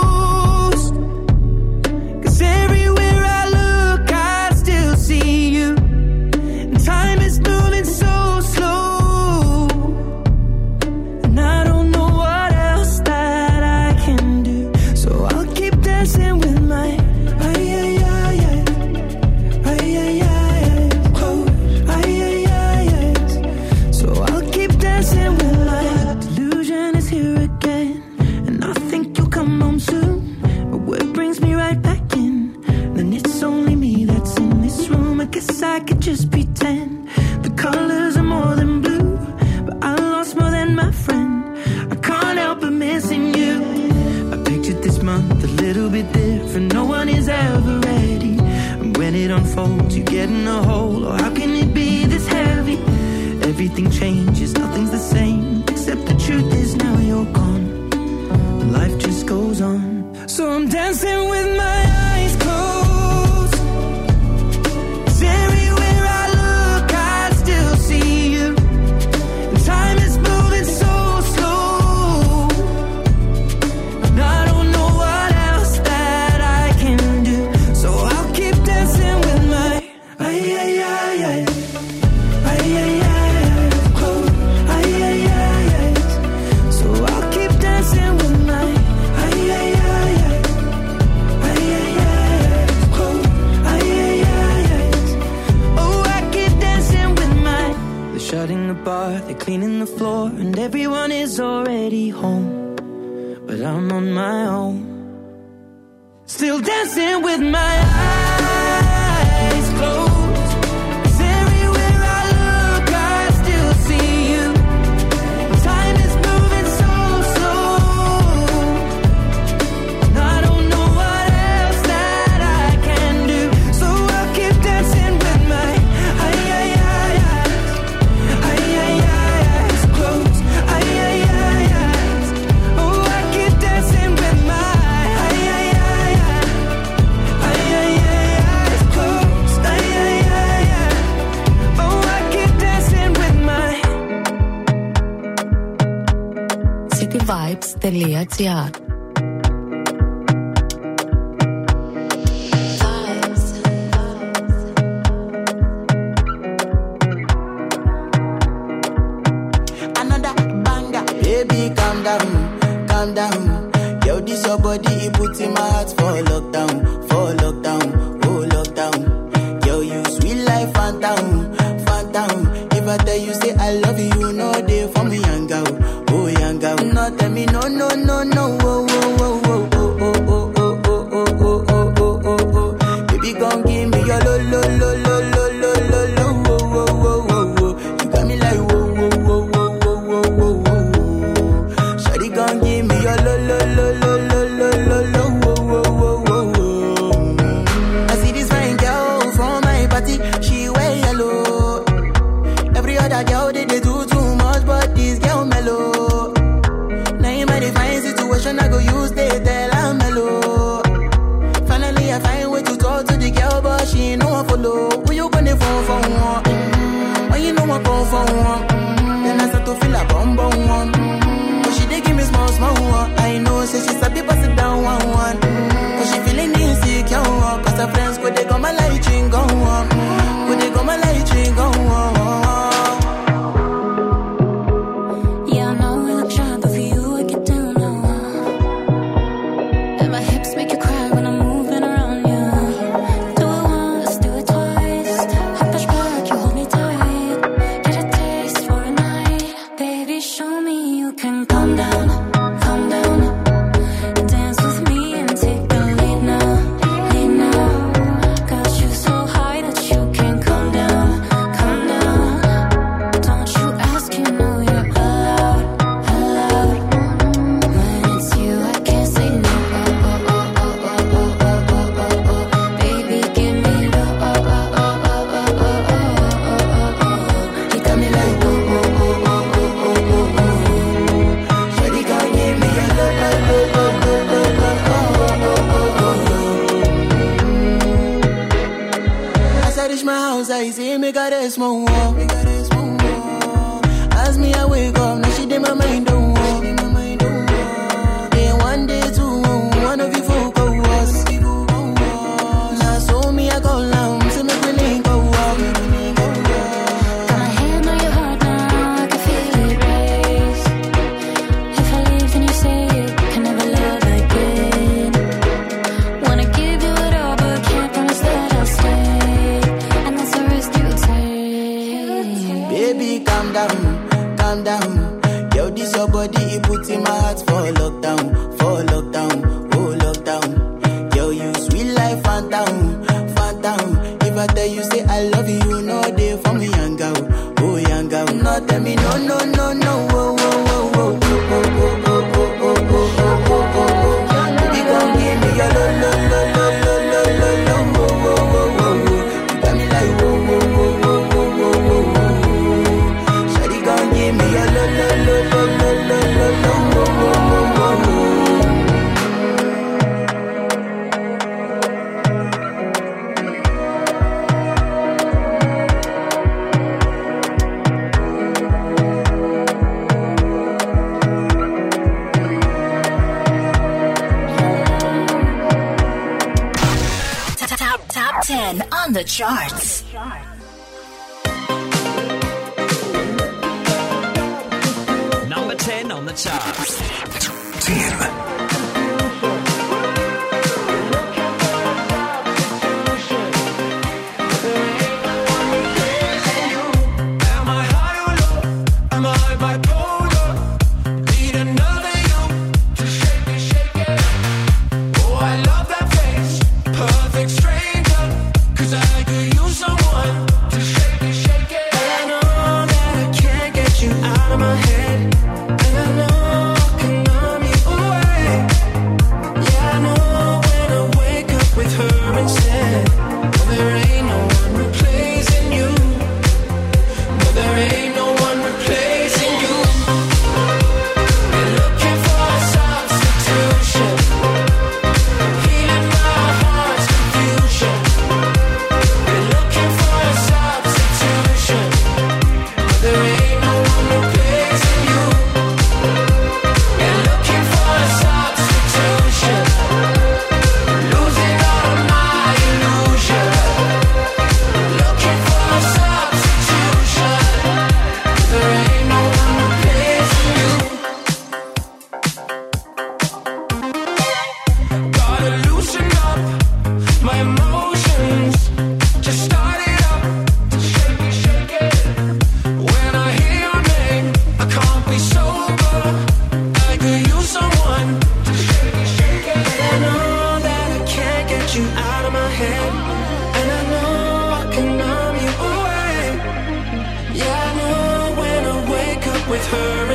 nothing changes, nothing's the same. Except the truth is now you're gone, and life just goes on. So I'm dancing with. cleaning the floor, and everyone is already home. But I'm on my own, still dancing with my eyes. www.lea.ca calm down, calm down. Yo, this your body, it puts in my heart for lockdown.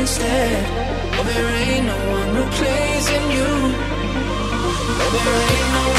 Instead. Well, there ain't no one replacing you. No, there ain't. No,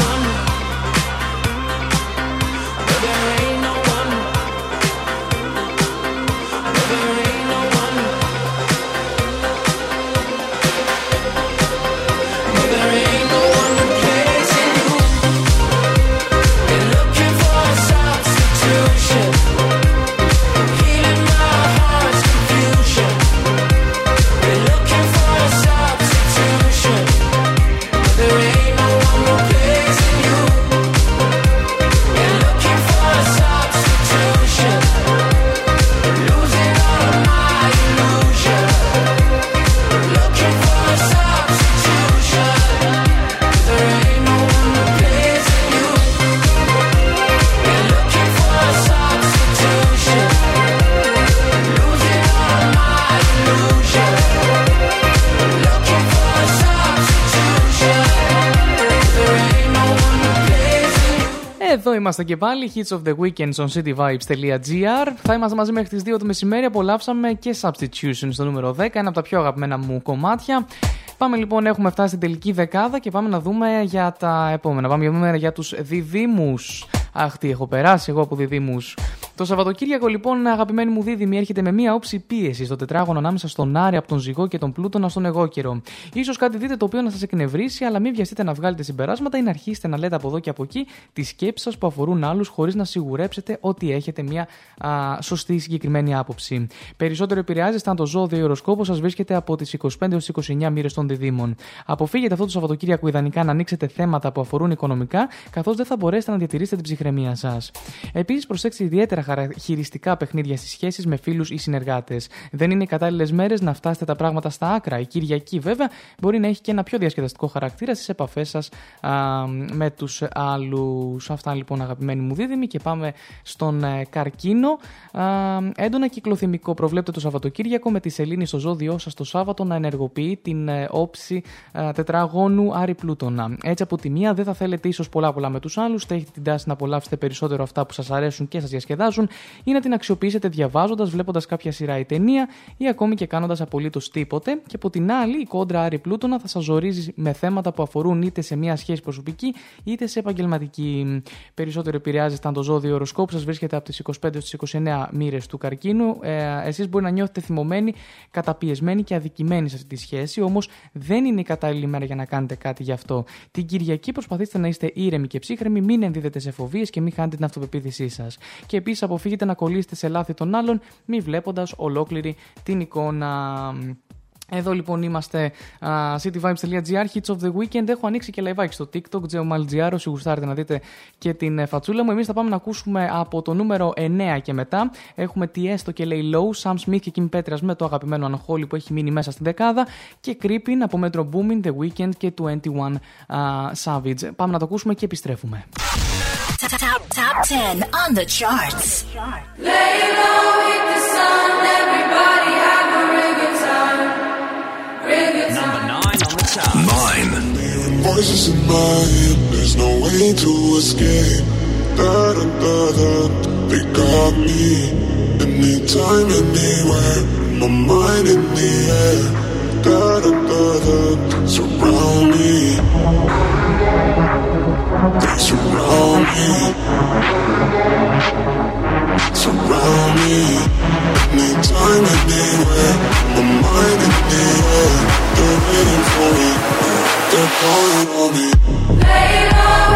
είμαστε και πάλι, Hits of the Weekend on cityvibes.gr. Θα είμαστε μαζί μέχρι τις 2 το μεσημέρι. Απολαύσαμε και Substitution στο νούμερο 10, ένα από τα πιο αγαπημένα μου κομμάτια. Πάμε λοιπόν, έχουμε φτάσει στην τελική δεκάδα και πάμε να δούμε για τα επόμενα. Πάμε να δούμε για τους διδήμου. Αχ, τι έχω περάσει εγώ από διδήμου. Το Σαββατοκύριακο, λοιπόν, αγαπημένη μου δίδυμη, έρχεται με μία όψη πίεση στο τετράγωνο ανάμεσα στον Άρη από τον Ζυγό και τον Πλούτονα στον Εγώ καιρό. σω κάτι δείτε το οποίο να σας εκνευρίσει, αλλά μην βιαστείτε να βγάλετε συμπεράσματα ή να αρχίσετε να λέτε από εδώ και από εκεί τις σκέψεις σας που αφορούν άλλους, χωρίς να σιγουρέψετε ότι έχετε μία α, σωστή συγκεκριμένη άποψη. Περισσότερο επηρεάζεστε αν το ζώδιο οροσκόπο σας βρίσκεται από τις 25 έως 29 μοίρες των διδήμων. Αποφύγετε αυτό το Σαββατοκύριακο ιδανικά να ανοίξετε θέματα που αφορούν οικονομικά, καθώς δεν θα μπορέσετε να διατηρήσετε την ψυχραιμία σας. Επίσης, προσέξτε ιδιαίτερα χαρακτηριστικά παιχνίδια στις σχέσεις με φίλους ή συνεργάτες. Δεν είναι οι κατάλληλες μέρες να φτάσετε τα πράγματα στα άκρα. Η Κυριακή, βέβαια, μπορεί να έχει και ένα πιο διασκεδαστικό χαρακτήρα στις επαφές σας με τους άλλους. Αυτά λοιπόν, αγαπημένοι μου δίδυμοι, και πάμε στον ε, καρκίνο. Α, έντονα κυκλοθυμικό προβλέπεται το Σαββατοκύριακο με τη σελήνη στο ζώδιό σας το Σάββατο να ενεργοποιεί την ε, όψη α, τετραγώνου Άρη Πλούτονα. Έτσι, από τη μία δεν θα θέλετε ίσως πολλά πολλά με τους άλλους, θα έχετε την τάση να απολαύσετε περισσότερο αυτά που σας αρέσουν και σας διασκεδάζουν ή να την αξιοποιήσετε διαβάζοντας, βλέποντας κάποια σειρά ή ταινία ή ακόμη και κάνοντας απολύτως τίποτε. Και από την άλλη, η κόντρα Άρη Πλούτονα θα σας ζορίζει με θέματα που αφορούν είτε σε μια σχέση προσωπική είτε σε επαγγελματική. Περισσότερο επηρεάζεστε αν το ζώδιο οροσκόπου σας βρίσκεται από τις 25 στι 29 μοίρες του καρκίνου. Ε, Εσείς μπορεί να νιώθετε θυμωμένοι, καταπιεσμένοι και αδικημένοι σε αυτή τη σχέση, όμως δεν είναι η κατάλληλη μέρα για να κάνετε κάτι γι' αυτό. Την Κυριακή προσπαθήστε να είστε ήρεμοι και ψύχρεμοι, μην ενδίδετε σε φοβίε και μην χάνετε την αυτοπεποίθησή σας. Και επίσης αποφύγετε να κολλήσετε σε λάθη των άλλων, μη βλέποντας ολόκληρη την εικόνα. Εδώ λοιπόν είμαστε uh, cityvibes.gr, hits of the weekend. Έχω ανοίξει και live στο TikTok, geomalgr, όσοι γουστάρετε να δείτε και την ε, φατσούλα μου. Εμείς θα πάμε να ακούσουμε από το νούμερο 9 και μετά. Έχουμε τι έστω και λέει Low, Sam Smith και Kim Petras με το αγαπημένο Ανχόλη που έχει μείνει μέσα στην δεκάδα και Creeping από Metro Boomin, The Weekend και 21 uh, Savage. Πάμε να το ακούσουμε και επιστρέφουμε. Top Top 10 on the charts. Lay low with the sun, everybody have a time. Number 9 on the chart. 9. Voices in my head, there's no way to escape. Da da da da, they got me. Anytime, anywhere, my mind in the air. Da da da da, surround me. Surround me. Surround me. Anytime, anywhere, my mind in the air. They're waiting for me. They're calling on me. Lay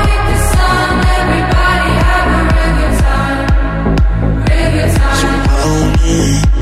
hit the sun, everybody have a time, time. Surround me.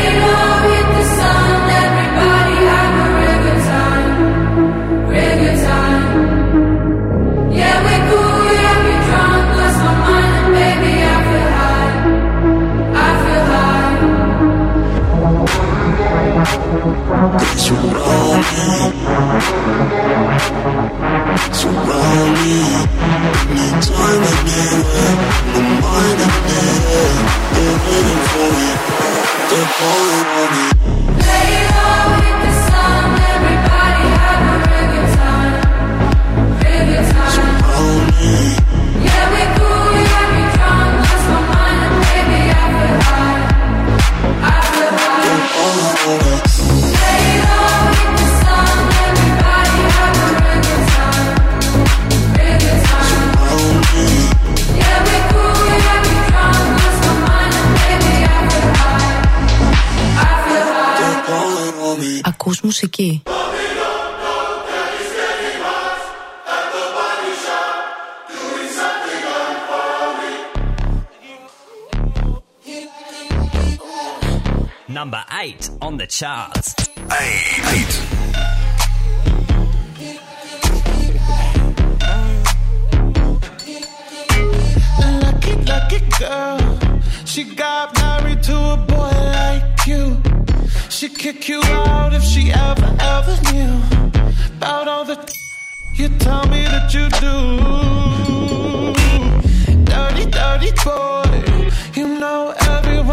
surround me. Surround me. Anytime, anywhere, my mind in the air. They're waiting for me. They're calling on me. Lay low, Number 8 on the charts. Eight. Lucky, lucky girl. She got married to a boy like you. She'd kick you out if she ever, ever knew about all the you tell me that you do. Dirty, dirty boy.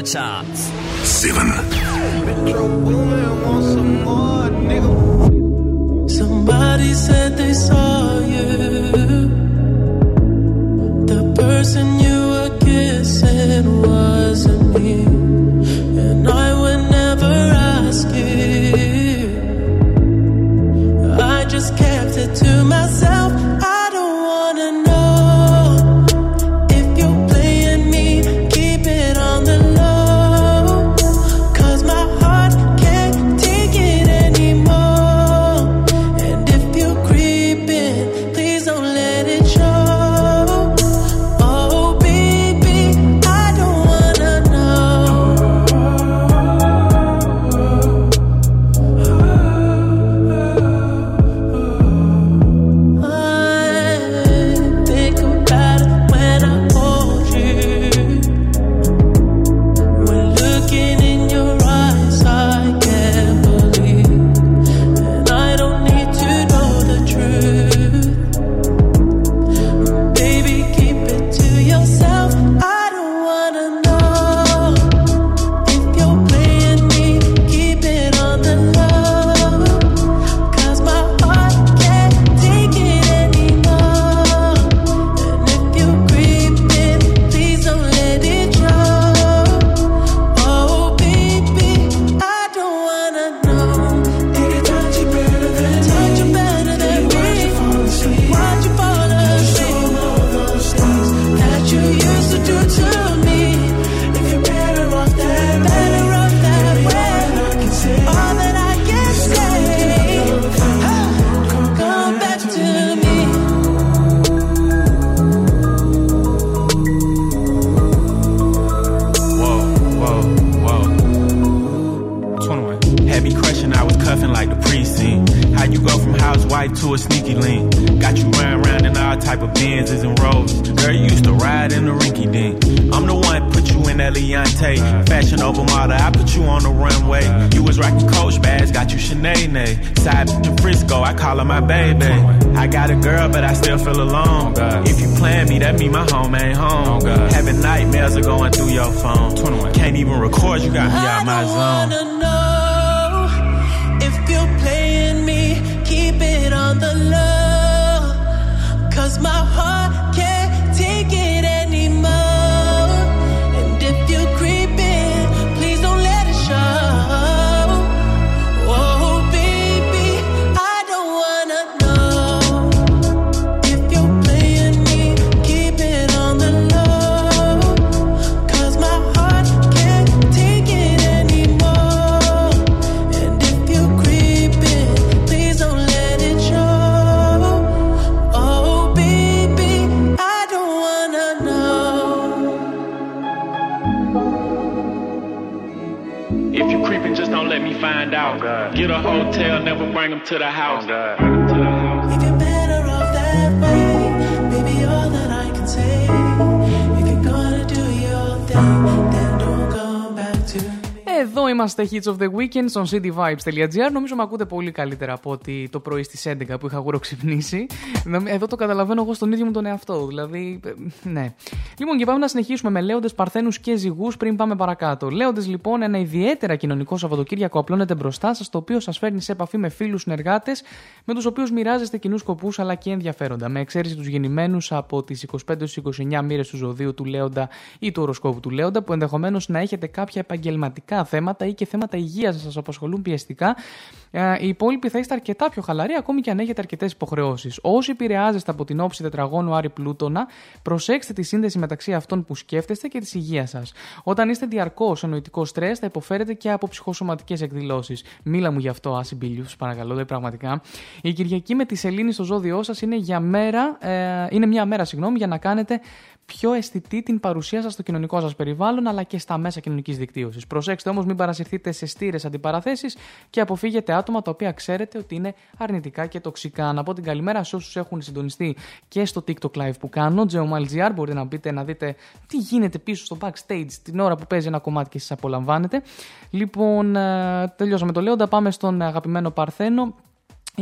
the charts. Seven. Home. Having nightmares are going through your phone. 21. Can't even record, you got me out my zone. Get hotel, never bring them oh, to the house. If you're better off that way, baby, all that I can say. If you're gonna do your thing, είμαστε Hits of the Weekend στον cityvibes.gr. Νομίζω με ακούτε πολύ καλύτερα από ότι το πρωί στις 11 που είχα γουροξυπνήσει. Εδώ το καταλαβαίνω εγώ στον ίδιο μου τον εαυτό. Δηλαδή, ε, ναι. Λοιπόν, και πάμε να συνεχίσουμε με λέοντες, παρθένους και ζυγούς πριν πάμε παρακάτω. Λέοντες, λοιπόν, ένα ιδιαίτερα κοινωνικό Σαββατοκύριακο απλώνεται μπροστά σας, το οποίο σας φέρνει σε επαφή με φίλους συνεργάτες, με τους οποίους μοιράζεστε κοινούς σκοπούς αλλά και ενδιαφέροντα. Με εξαίρεση τους γεννημένους από τις 25 29 μοίρες του ζωδίου του Λέοντα ή του οροσκόπου του Λέοντα, που ενδεχομένως να έχετε κάποια επαγγελματικά θέματα ή και θέματα υγείας να σας απασχολούν πιεστικά. Ε, Οι υπόλοιποι θα είστε αρκετά πιο χαλαροί, ακόμη και αν έχετε αρκετές υποχρεώσεις. Όσοι επηρεάζεστε από την όψη τετραγώνου Άρη Πλούτονα, προσέξτε τη σύνδεση μεταξύ αυτών που σκέφτεστε και της υγείας σας. Όταν είστε διαρκώς σε νοητικό στρες, θα υποφέρετε και από ψυχοσωματικές εκδηλώσεις. Μίλα μου γι' αυτό, Άση Μπίλιους, σα παρακαλώ, δηλαδή πραγματικά. Η Κυριακή με τη σελήνη στο ζώδιό σας είναι, για μέρα, ε, είναι μια μέρα συγγνώμη, για να κάνετε πιο αισθητή την παρουσία σας στο κοινωνικό σας περιβάλλον αλλά και στα μέσα κοινωνικής δικτύωσης. Προσέξτε όμως, μην παρασυρθείτε σε στήρες αντιπαραθέσεις και αποφύγετε άτομα τα οποία ξέρετε ότι είναι αρνητικά και τοξικά. Να πω την καλημέρα σε όσους έχουν συντονιστεί και στο TikTok live που κάνω. GeomalGR, μπορείτε να μπείτε να δείτε τι γίνεται πίσω στο backstage την ώρα που παίζει ένα κομμάτι και σας απολαμβάνετε. Λοιπόν, ε, τελειώσαμε το λέοντα. Πάμε στον αγαπημένο Παρθένο.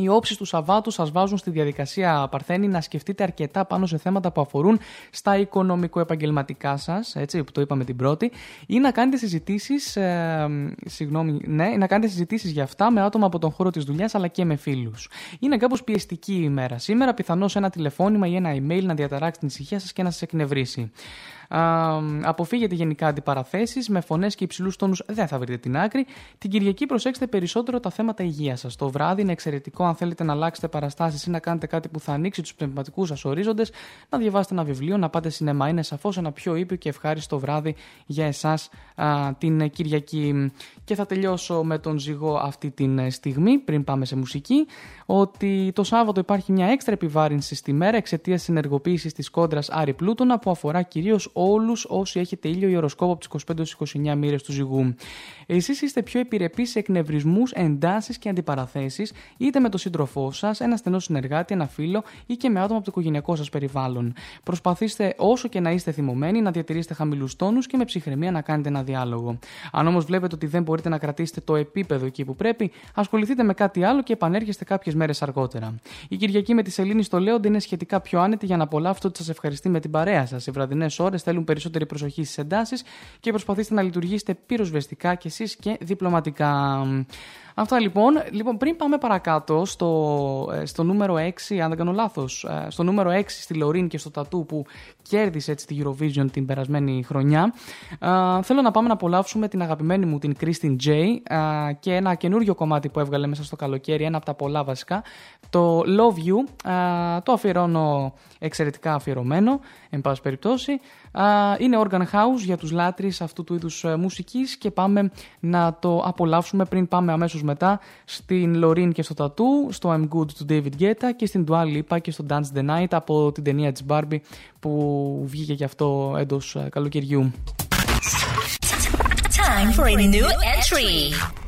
Οι όψεις του Σαββάτου σας βάζουν στη διαδικασία, Παρθένη, να σκεφτείτε αρκετά πάνω σε θέματα που αφορούν στα οικονομικο-επαγγελματικά σας, έτσι, που το είπαμε την πρώτη, ή να κάνετε συζητήσεις. Ε, συγγνώμη, ναι, να κάνετε συζητήσεις για αυτά με άτομα από τον χώρο της δουλειάς αλλά και με φίλους. Είναι κάπως πιεστική η ημέρα σήμερα, πιθανώς ένα τηλεφώνημα ή ένα email να διαταράξει την ησυχία σας και να σας εκνευρίσει. Α, αποφύγετε γενικά αντιπαραθέσεις. Με φωνές και υψηλούς τόνους δεν θα βρείτε την άκρη. Την Κυριακή προσέξτε περισσότερο τα θέματα υγείας σας. Το βράδυ είναι εξαιρετικό αν θέλετε να αλλάξετε παραστάσεις ή να κάνετε κάτι που θα ανοίξει τους πνευματικούς σας ορίζοντες. Να διαβάσετε ένα βιβλίο, να πάτε σινεμά. Είναι σαφώς ένα πιο ήπιο και ευχάριστο βράδυ για εσάς την Κυριακή. Και θα τελειώσω με τον ζυγό αυτή τη στιγμή, πριν πάμε σε μουσική, ότι το Σάββατο υπάρχει μια έξτρα επιβάρυνση στη μέρα εξαιτίας τη ενεργοποίηση της κόντρας Άρη Πλούτονα που αφορά κυρίως όλους όσοι έχετε ήλιο ιεροσκόπο από τις 25 29 μοίρες του ζυγού. Εσείς είστε πιο επιρρεπεί σε εκνευρισμούς, εντάσεις και αντιπαραθέσεις, είτε με τον σύντροφό σας, ένα στενό συνεργάτη, ένα φίλο ή και με άτομα από το οικογενειακό σας περιβάλλον. Προσπαθήστε όσο και να είστε θυμωμένοι να διατηρήσετε χαμηλούς τόνους και με ψυχραιμία να κάνετε ένα διάλογο. Αν όμως βλέπετε ότι δεν μπορείτε να κρατήσετε το επίπεδο εκεί που πρέπει, ασχοληθείτε με κάτι άλλο και επανέρχεστε κάποιες μέρες αργότερα. Η Κυριακή με τη Σελήνη στο Λέοντε είναι σχετικά πιο άνετη για να απολαύσετε ότι σας ευχαριστεί με την παρέα σας. Οι βραδινές ώρες θέλουν περισσότερη προσοχή στις εντάσεις και προσπαθήστε να λειτουργήσετε πυροσβεστικά κι εσείς και διπλωματικά. Αυτά λοιπόν. Λοιπόν, πριν πάμε παρακάτω στο, ε, στο νούμερο 6, αν δεν κάνω λάθος, στο νούμερο 6 στη Λωρίν και στο Τατού που κέρδισε έτσι τη Eurovision την περασμένη χρονιά, α, θέλω να πάμε να απολαύσουμε την αγαπημένη μου την Christine J α, και ένα καινούριο κομμάτι που έβγαλε μέσα στο καλοκαίρι, ένα από τα πολλά βασικά, το Love You. Α, το αφιερώνω εξαιρετικά αφιερωμένο, εν πάση περιπτώσει. Α, είναι Organ House για τους λάτρεις αυτού του είδους ε, μουσικής και πάμε να το απολαύσουμε πριν πάμε αμέσως μετά στην Loreen και στο Tattoo, στο I'm Good του David Guetta και στην Dua Lipa και στο Dance the Night από την ταινία της Barbie που βγήκε και αυτό έντος ε, καλοκαιριού. Time for a new entry.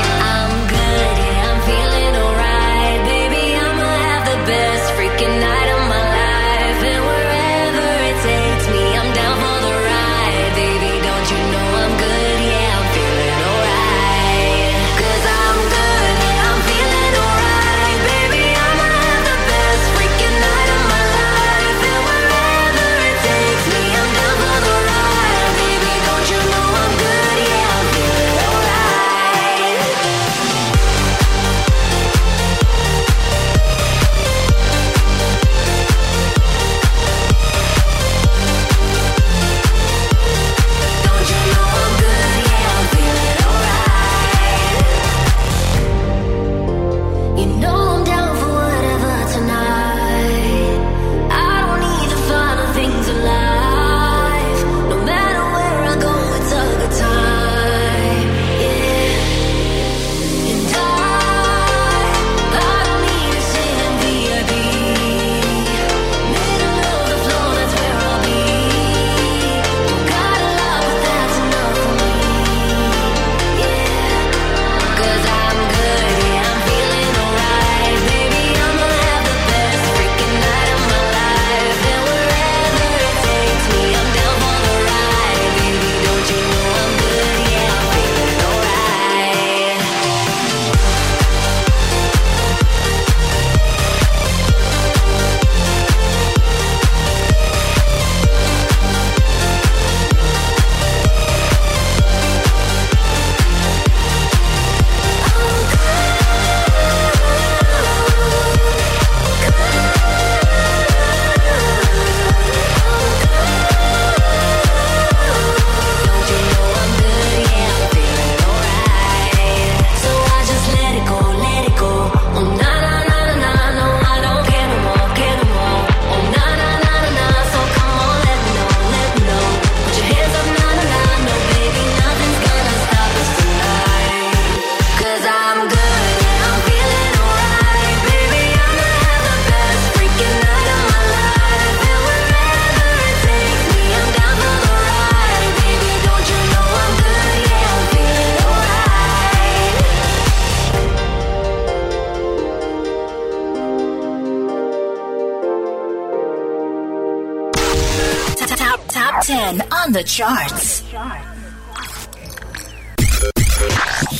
Charts.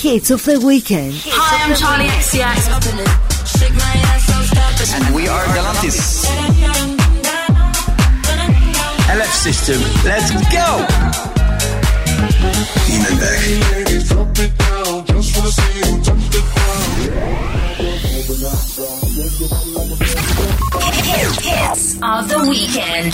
Hits of the weekend. Hi, I'm Charlie XCX. And we are Galantis. LF System, let's go! Demon back. Hits of the weekend.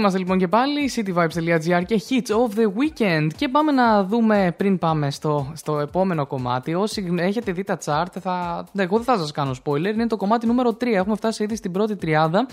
είμαστε λοιπόν και πάλι, cityvibes.gr και hits of the weekend. Και πάμε να δούμε πριν πάμε στο, στο επόμενο κομμάτι. Όσοι έχετε δει τα chart, θα, ναι, εγώ δεν θα σας κάνω spoiler. Είναι το κομμάτι νούμερο 3. Έχουμε φτάσει ήδη στην πρώτη τριάδα.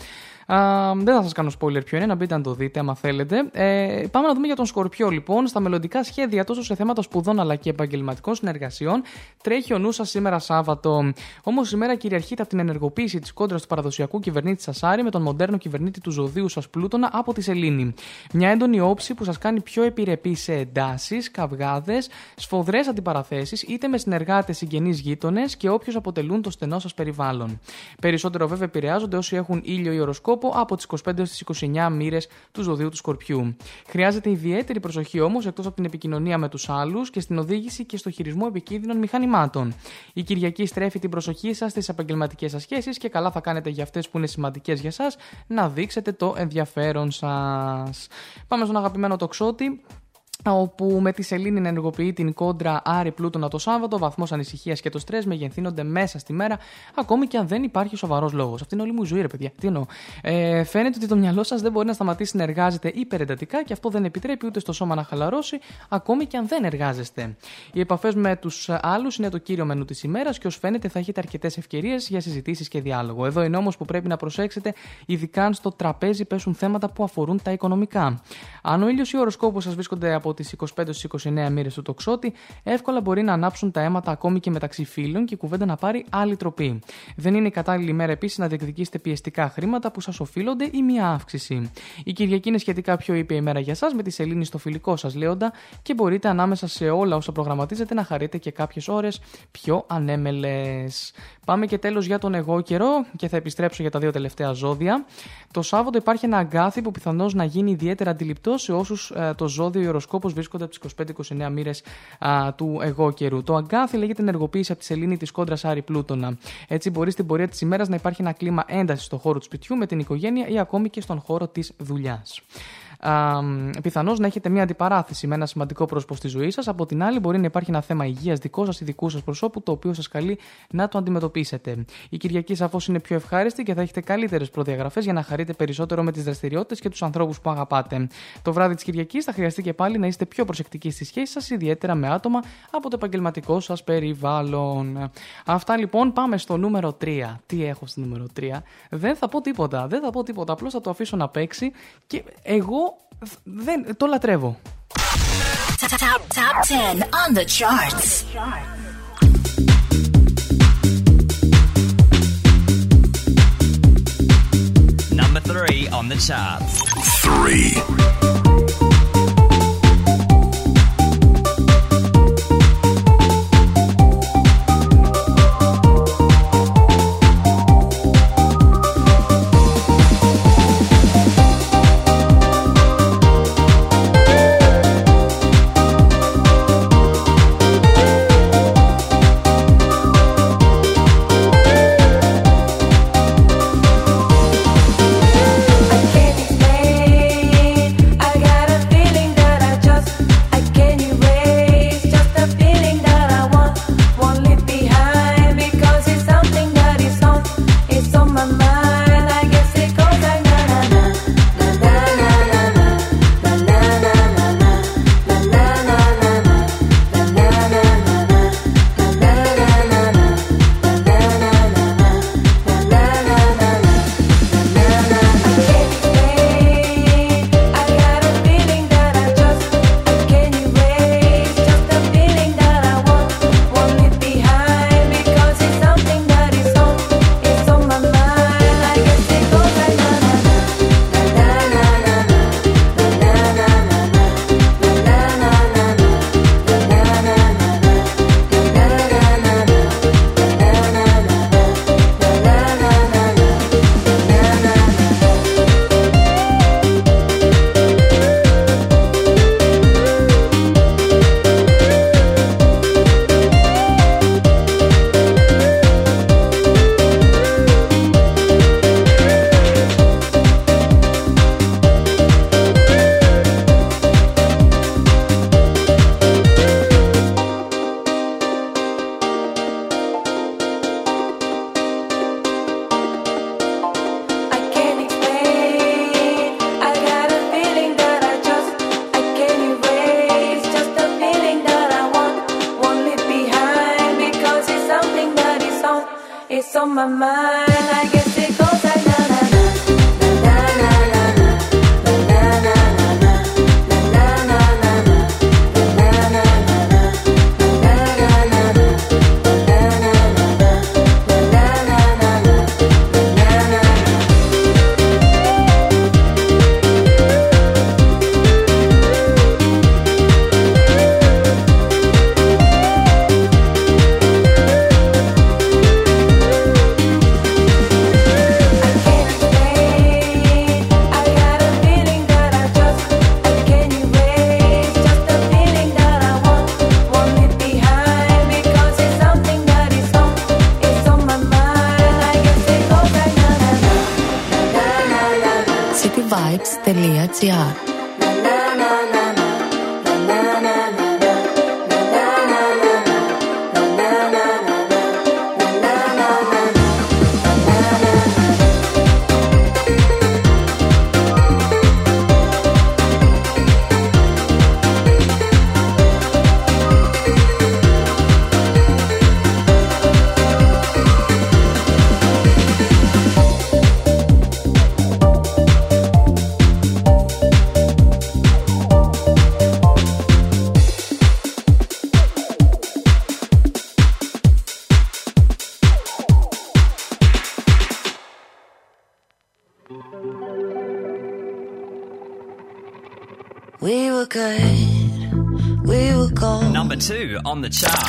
Α, δεν θα σας κάνω spoiler ποιο είναι, να μπείτε να το δείτε άμα θέλετε. Ε, πάμε να δούμε για τον Σκορπιό λοιπόν. Στα μελλοντικά σχέδια, τόσο σε θέματα σπουδών αλλά και επαγγελματικών συνεργασιών, τρέχει ο νου σα σήμερα Σάββατο. Όμως σήμερα κυριαρχείται από την ενεργοποίηση της κόντρας του παραδοσιακού κυβερνήτη Σασάρη με τον μοντέρνο κυβερνήτη του ζωδίου σας Πλούτονα από τη Σελήνη. Μια έντονη όψη που σας κάνει πιο επιρρεπή σε εντάσεις, καυγάδες, σφοδρές αντιπαραθέσεις είτε με συνεργάτες, συγγενείς γείτονες και όποιους αποτελούν το στενό σας περιβάλλον. Περισσότερο βέβαια επηρεάζονται όσοι έχουν ήλιο ή οροσκόπο από τις 25 έως τις 29 μοίρες του ζωδίου του Σκορπιού. Χρειάζεται ιδιαίτερη προσοχή όμως εκτός από την επικοινωνία με τους άλλους και στην οδήγηση και στο χειρισμό επικίνδυνων μηχανημάτων. Η Κυριακή στρέφει την προσοχή σας στις επαγγελματικές σας σχέσεις και καλά θα κάνετε για αυτές που είναι σημαντικές για εσά να δείξετε το ενδιαφέρον σας. Πάμε στον αγαπημένο τοξότη όπου με τη σελήνη να ενεργοποιεί την κόντρα Άρη Πλούτονα το Σάββατο, βαθμός ανησυχίας και το στρες μεγενθύνονται μέσα στη μέρα, ακόμη και αν δεν υπάρχει σοβαρός λόγος. Αυτή είναι όλη μου η ζωή, ρε παιδιά. Τι εννοώ. Ε, φαίνεται ότι το μυαλό σας δεν μπορεί να σταματήσει να εργάζεται υπερεντατικά και αυτό δεν επιτρέπει ούτε στο σώμα να χαλαρώσει, ακόμη και αν δεν εργάζεστε. Οι επαφές με τους άλλους είναι το κύριο μενού της ημέρας και ως φαίνεται θα έχετε αρκετές ευκαιρίες για συζητήσεις και διάλογο. Εδώ είναι όμως που πρέπει να προσέξετε, ειδικά αν στο τραπέζι πέσουν θέματα που αφορούν τα οικονομικά. Αν ο ήλιος ή ο οροσκόπος σας βρίσκονται από τις 25-29 μοίρες του τοξότη, εύκολα μπορεί να ανάψουν τα αίματα ακόμη και μεταξύ φίλων και η κουβέντα να πάρει άλλη τροπή. Δεν είναι η κατάλληλη μέρα επίσης να διεκδικήσετε πιεστικά χρήματα που σας οφείλονται ή μια αύξηση. Η Κυριακή είναι σχετικά πιο ήπια ημέρα για εσά με τη σελήνη στο φιλικό σας λέοντα και μπορείτε ανάμεσα σε όλα όσα προγραμματίζετε να χαρείτε και κάποιες ώρες πιο ανέμελες. Πάμε και τέλος για τον εγώ καιρό και θα επιστρέψω για τα δύο τελευταία ζώδια. Το Σάββατο υπάρχει ένα αγκάθι που πιθανώς να γίνει ιδιαίτερα αντιληπτό σε όσους το ζώδιο ή οροσκόπο βρίσκονται από τις 25-29 μοίρες του εγώ καιρού. Το αγκάθι λέγεται ενεργοποίηση από τη σελήνη της κόντρας Άρη Πλούτονα. Έτσι μπορεί στην πορεία της ημέρας να υπάρχει ένα κλίμα έντασης στο χώρο του σπιτιού με την οικογένεια ή ακόμη και στον χώρο της δουλειάς πιθανώς να έχετε μια αντιπαράθεση με ένα σημαντικό πρόσωπο στη ζωή σας. Από την άλλη, μπορεί να υπάρχει ένα θέμα υγείας δικό σας ή δικού σας προσώπου, το οποίο σας καλεί να το αντιμετωπίσετε. Η Κυριακή σαφώς είναι πιο ευχάριστη και θα έχετε καλύτερες προδιαγραφές για να χαρείτε περισσότερο με τις δραστηριότητες και τους ανθρώπους που αγαπάτε. Το βράδυ της Κυριακής θα χρειαστεί και πάλι να είστε πιο προσεκτικοί στη σχέση σας, ιδιαίτερα με άτομα από το επαγγελματικό σας περιβάλλον. Αυτά λοιπόν, πάμε στο νούμερο 3. Τι έχω στο νούμερο 3. Δεν θα πω τίποτα. Δεν θα πω τίποτα. Απλώς θα το αφήσω να παίξει και εγώ Δεν, το λατρεύω. Top, top 10 on the charts. Number 3 on the charts. 3 on the top.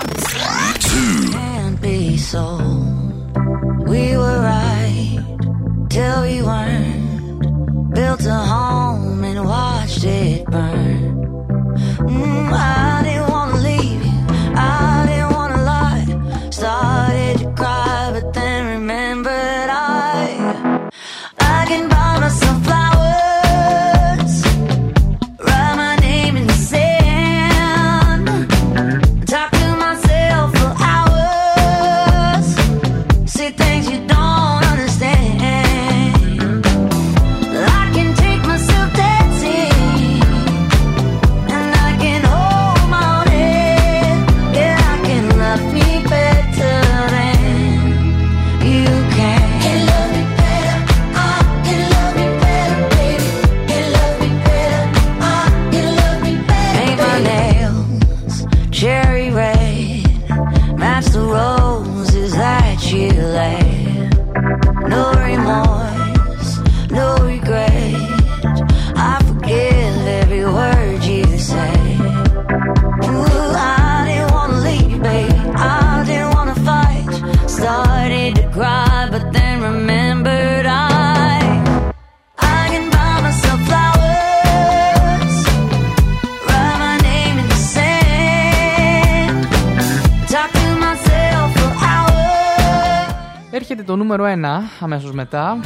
νούμερο 1 αμέσως μετά.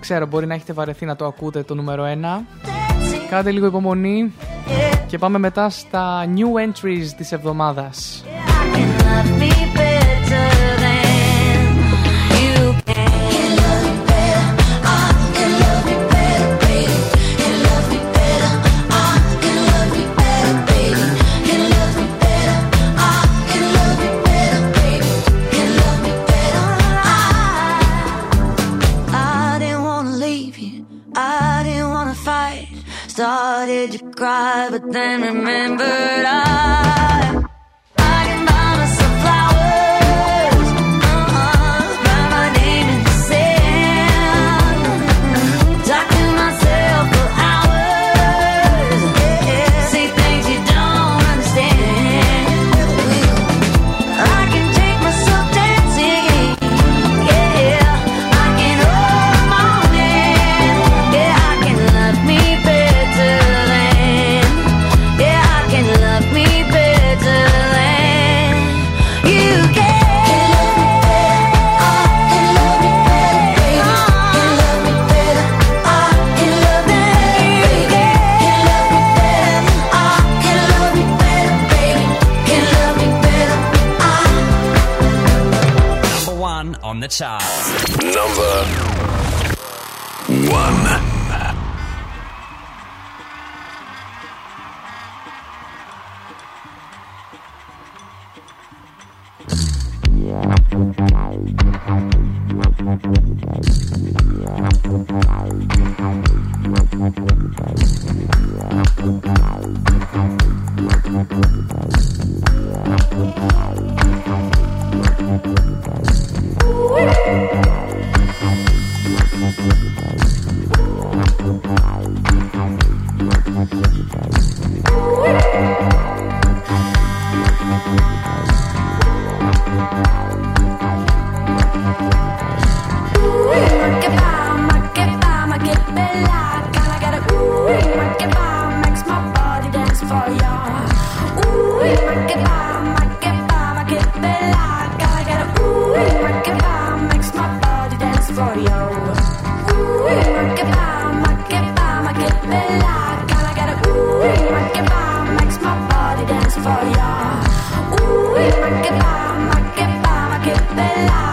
Ξέρω μπορεί να έχετε βαρεθεί να το ακούτε το νούμερο 1. Κάντε λίγο υπομονή και πάμε μετά στα new entries της εβδομάδας. dance for ya. Ooh, make it pop, make it pop, make it bella.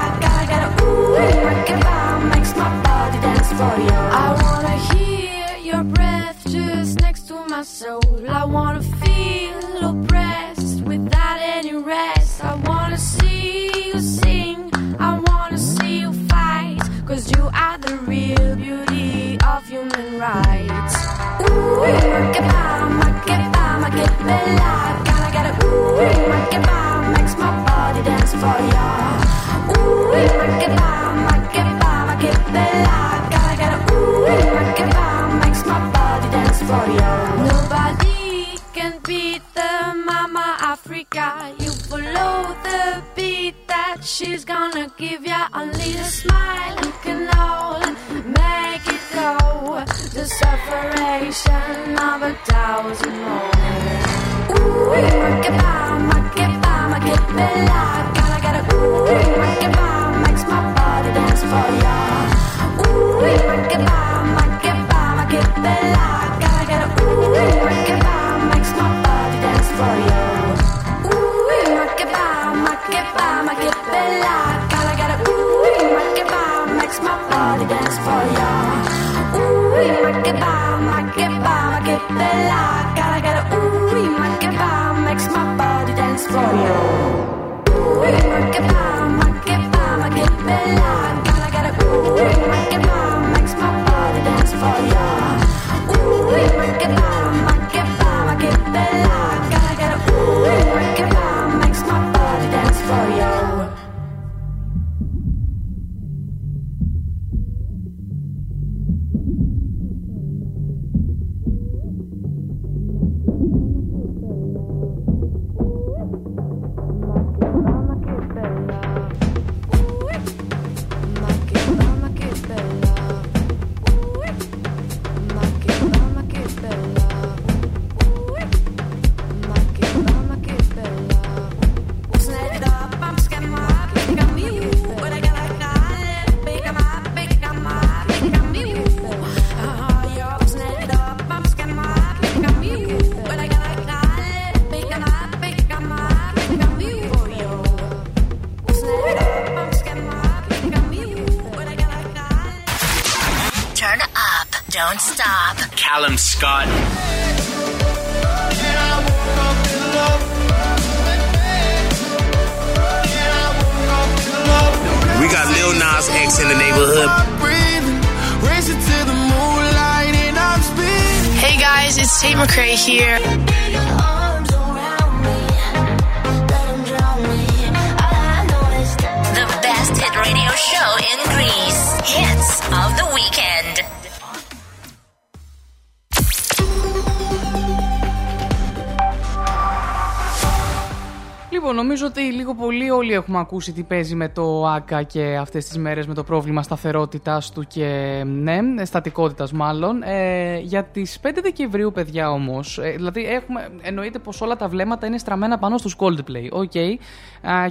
Πολύ όλοι έχουμε ακούσει τι παίζει με το ΟΑΚΑ και αυτές τις μέρες με το πρόβλημα σταθερότητάς του και ναι, στατικότητας μάλλον. Ε, για τις 5 Δεκεμβρίου, παιδιά όμως, ε, δηλαδή έχουμε, εννοείται πως όλα τα βλέμματα είναι στραμμένα πάνω στους Coldplay. OK. Okay.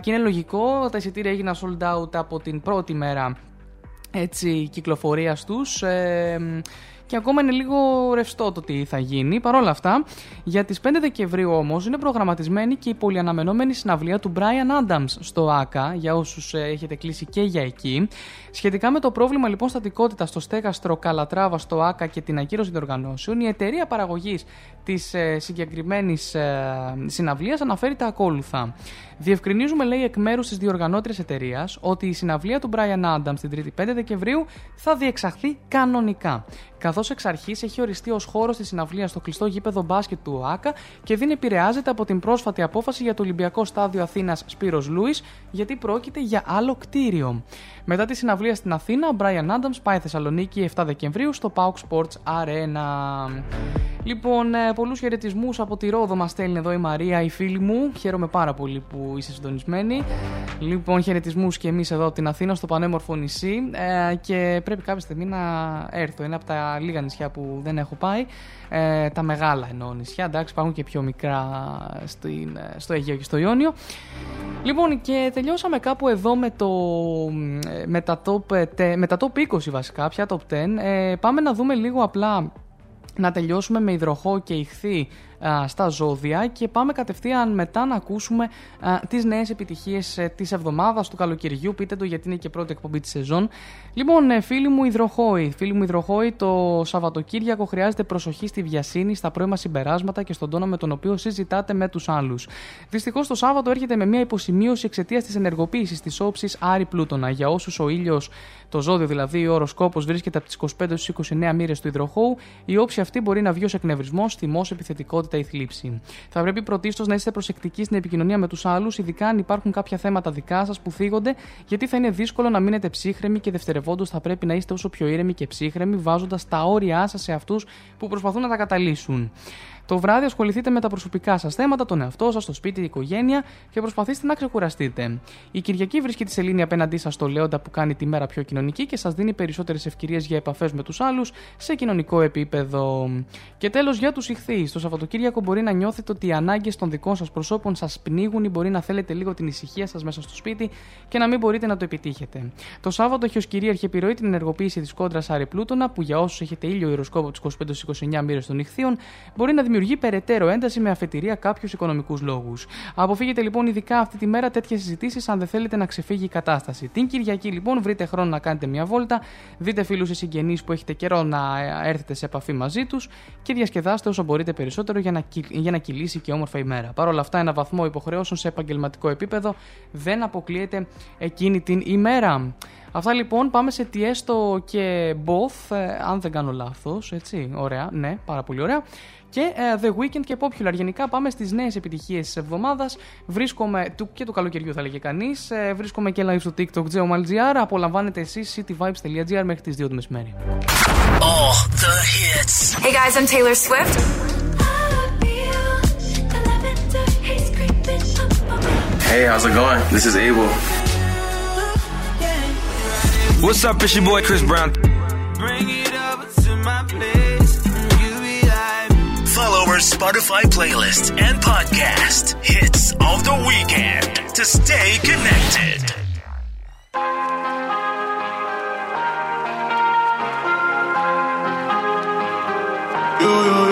και είναι λογικό, τα εισιτήρια έγιναν sold out από την πρώτη μέρα έτσι, κυκλοφορίας τους ε, και ακόμα είναι λίγο ρευστό το τι θα γίνει. Παρ' όλα αυτά, για τις 5 Δεκεμβρίου όμως είναι προγραμματισμένη και η πολυαναμενόμενη συναυλία του Brian Adams στο ΆΚΑ, για όσους ε, έχετε κλείσει και για εκεί. Σχετικά με το πρόβλημα λοιπόν στατικότητας στο στέγαστρο Καλατράβα στο ΆΚΑ και την ακύρωση διοργανώσεων, η εταιρεία παραγωγής της ε, συγκεκριμένης ε, συναυλίας αναφέρει τα ακόλουθα. Διευκρινίζουμε, λέει, εκ μέρους της διοργανώτριας εταιρείας ότι η συναυλία του Brian Adams την 3η 5 Δεκεμβρίου θα διεξαχθεί κανονικά. Καθώς εξ αρχής έχει οριστεί ως χώρος της συναυλίας στο κλειστό γήπεδο μπάσκετ του ΟΑΚΑ και δεν επηρεάζεται από την πρόσφατη απόφαση για το Ολυμπιακό Στάδιο Αθήνας Σπύρος Λούις, γιατί πρόκειται για άλλο κτίριο. Μετά τη συναυλία στην Αθήνα, ο Brian Adams πάει Θεσσαλονίκη 7 Δεκεμβρίου στο Pauk Sports Arena. Λοιπόν, ε, πολλούς χαιρετισμούς από τη Ρόδο μας στέλνει εδώ η Μαρία, η φίλη μου. Χαίρομαι πάρα πολύ που είσαι συντονισμένη. Λοιπόν, χαιρετισμούς και εμείς εδώ από την Αθήνα, στο πανέμορφο νησί. Ε, και πρέπει κάποια στιγμή να έρθω. Είναι από τα λίγα νησιά που δεν έχω πάει. Ε, τα μεγάλα εννοώ νησιά. Εντάξει, υπάρχουν και πιο μικρά στην, στο Αιγαίο και στο Ιόνιο. Λοιπόν, και τελειώσαμε κάπου εδώ με, το, με, τα, top, με τα top 20 βασικά, πια top 10. Ε, πάμε να δούμε λίγο απλά να τελειώσουμε με υδροχό και ηχθή α, στα ζώδια και πάμε κατευθείαν μετά να ακούσουμε α, τις νέες επιτυχίες ε, της εβδομάδας του καλοκαιριού. Πείτε το γιατί είναι και πρώτη εκπομπή της σεζόν. Λοιπόν ε, φίλοι μου υδροχόοι φίλοι μου υδροχόοι το Σαββατοκύριακο χρειάζεται προσοχή στη βιασύνη στα πρώιμα συμπεράσματα και στον τόνο με τον οποίο συζητάτε με τους άλλους. Δυστυχώς το Σάββατο έρχεται με μια υποσημείωση εξαιτίας της ενεργοποίησης της όψης Άρη Πλούτονα. Για όσους ο ήλιος το ζώδιο δηλαδή, ο οροσκόπος βρίσκεται από τις 25 στι 29 μοίρες του υδροχώου, η όψη αυτή μπορεί να βγει ως εκνευρισμός, θυμός, επιθετικότητα ή θλίψη. Θα πρέπει πρωτίστως να είστε προσεκτικοί στην επικοινωνία με τους άλλους, ειδικά αν υπάρχουν κάποια θέματα δικά σας που θίγονται, γιατί θα είναι δύσκολο να μείνετε ψύχρεμοι και δευτερευόντως θα πρέπει να είστε όσο πιο ήρεμοι και ψύχρεμοι, βάζοντας τα όρια σας σε αυτούς που προσπαθούν να τα καταλύσουν. Το βράδυ ασχοληθείτε με τα προσωπικά σας θέματα, τον εαυτό σας, το σπίτι, η οικογένεια και προσπαθήστε να ξεκουραστείτε. Η Κυριακή βρίσκει τη σελήνη απέναντί σας στο Λέοντα που κάνει τη μέρα πιο κοινωνική και σας δίνει περισσότερες ευκαιρίες για επαφές με τους άλλους σε κοινωνικό επίπεδο. Και τέλος για τους ηχθείς. Το Σαββατοκύριακο μπορεί να νιώθετε ότι οι ανάγκες των δικών σας προσώπων σας πνίγουν ή μπορεί να θέλετε λίγο την ησυχία σας μέσα στο σπίτι και να μην μπορείτε να το επιτύχετε. Το Σάββατο έχει ως κυρίαρχη επιρροή την ενεργοποίηση της κόντρας Άρη Πλούτονα που για όσους έχετε ήλιο ιεροσκόπο τους 25-29 μοίρες των ηχθείων μπορεί να δημιουργεί περαιτέρω ένταση με αφετηρία κάποιους οικονομικούς λόγους. Αποφύγετε λοιπόν ειδικά αυτή τη μέρα τέτοιες συζητήσεις αν δεν θέλετε να ξεφύγει η κατάσταση. Την Κυριακή λοιπόν βρείτε χρόνο να κάνετε μια βόλτα, δείτε φίλους ή συγγενείς που έχετε καιρό να έρθετε σε επαφή μαζί τους και διασκεδάστε όσο μπορείτε περισσότερο για να, κυλ- για να κυλήσει και όμορφα ημέρα. Παρ' όλα αυτά, ένα βαθμό υποχρεώσεων σε επαγγελματικό επίπεδο δεν αποκλείεται εκείνη την ημέρα. Αυτά λοιπόν, πάμε σε Tiesto και Both, ε, αν δεν κάνω λάθος, έτσι, ωραία, ναι, πάρα πολύ ωραία. Και ε, The Weeknd και Popular. Γενικά πάμε στις νέες επιτυχίες της εβδομάδας. Βρίσκομαι, του, και του καλοκαιριού θα λέγε κανείς, ε, βρίσκομαι και live στο TikTok GeoMalGR. Απολαμβάνετε εσείς cityvibes.gr μέχρι τις 2 το μεσημέρι. All the hits. Hey guys, I'm Taylor Swift. Hey, how's it going? This is Abel. What's up, it's your boy Chris Brown. Follow Spotify playlist and podcast. Hits of the weekend to stay connected. Don't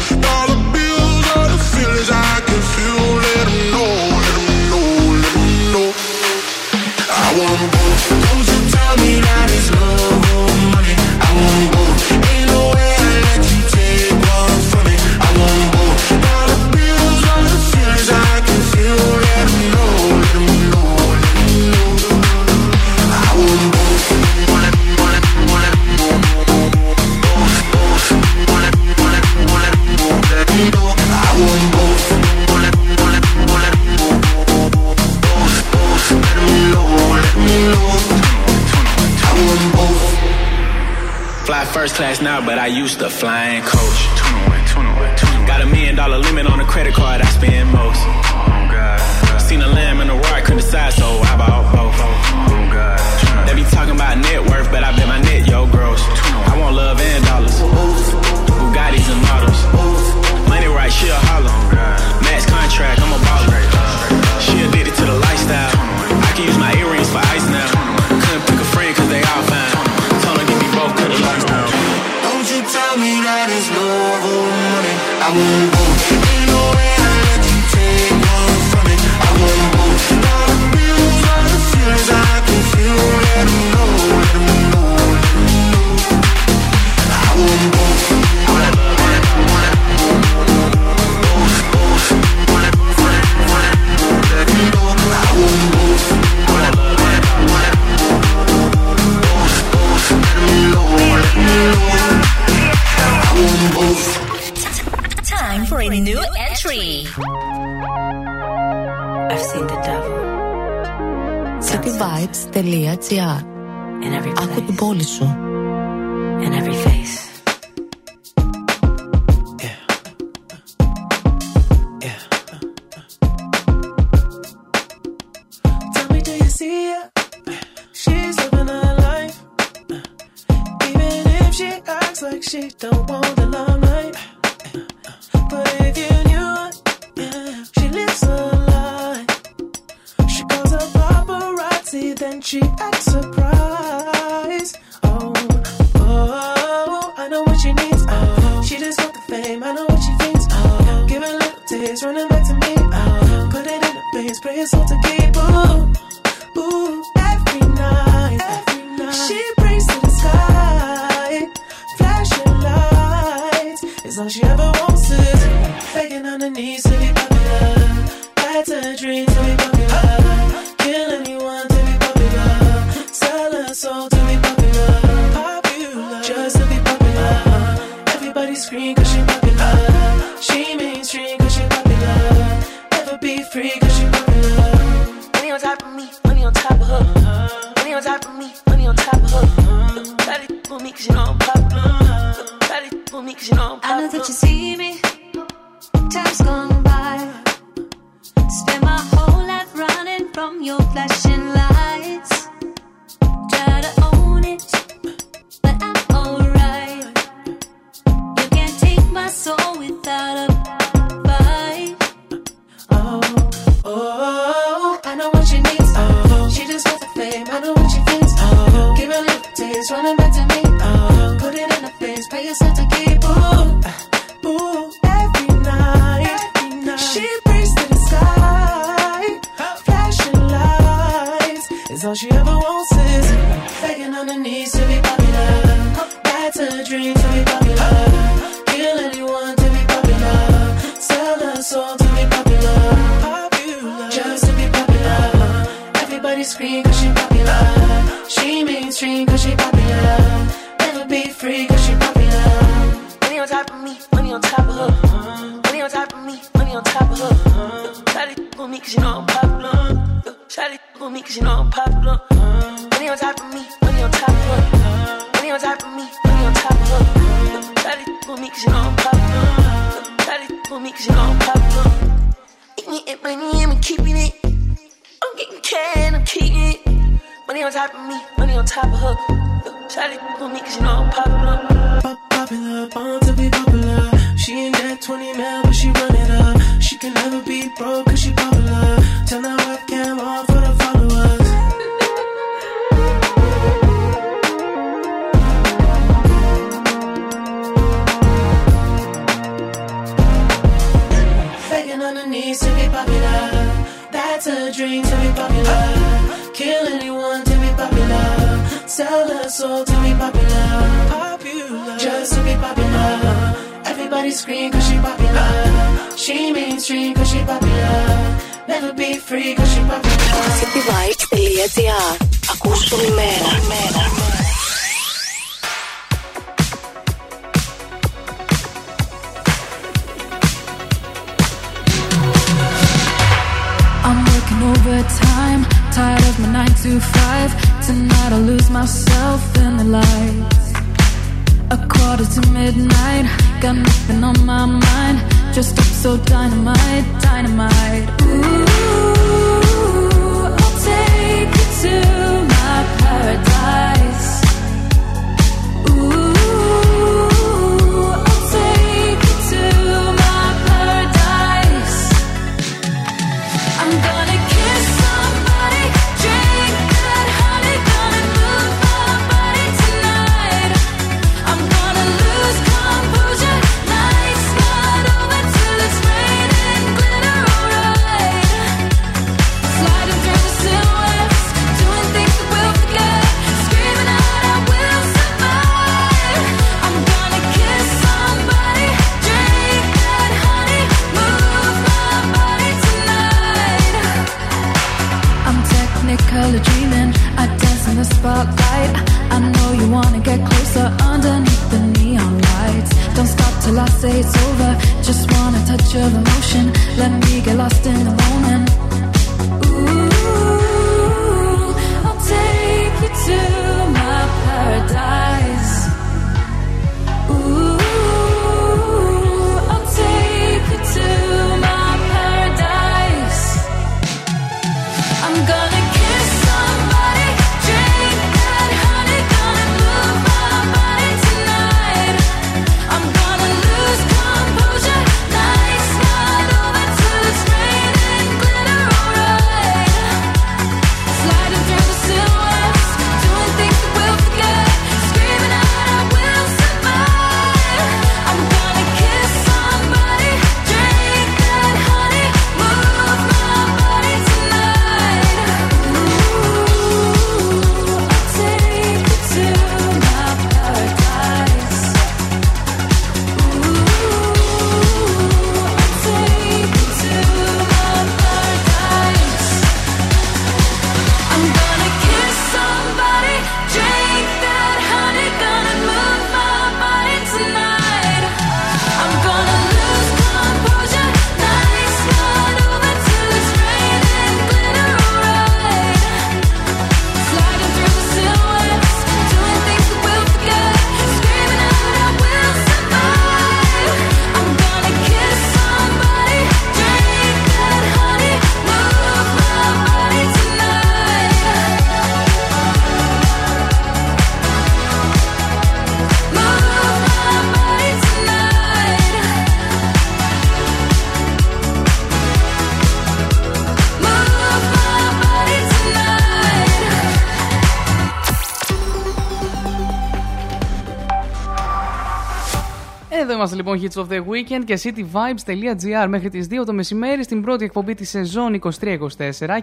one. First class now, but I used to fly flying coach. Got a million dollar limit on the credit card I spend most. Seen a lamb and a roar, I couldn't decide, so I bought both. They be talking about net worth, but I cityvibes.gr Άκου την πόλη σου. turning λοιπόν Hits of the Weekend και cityvibes.gr μέχρι τις 2 το μεσημέρι στην πρώτη εκπομπή της σεζόν 23-24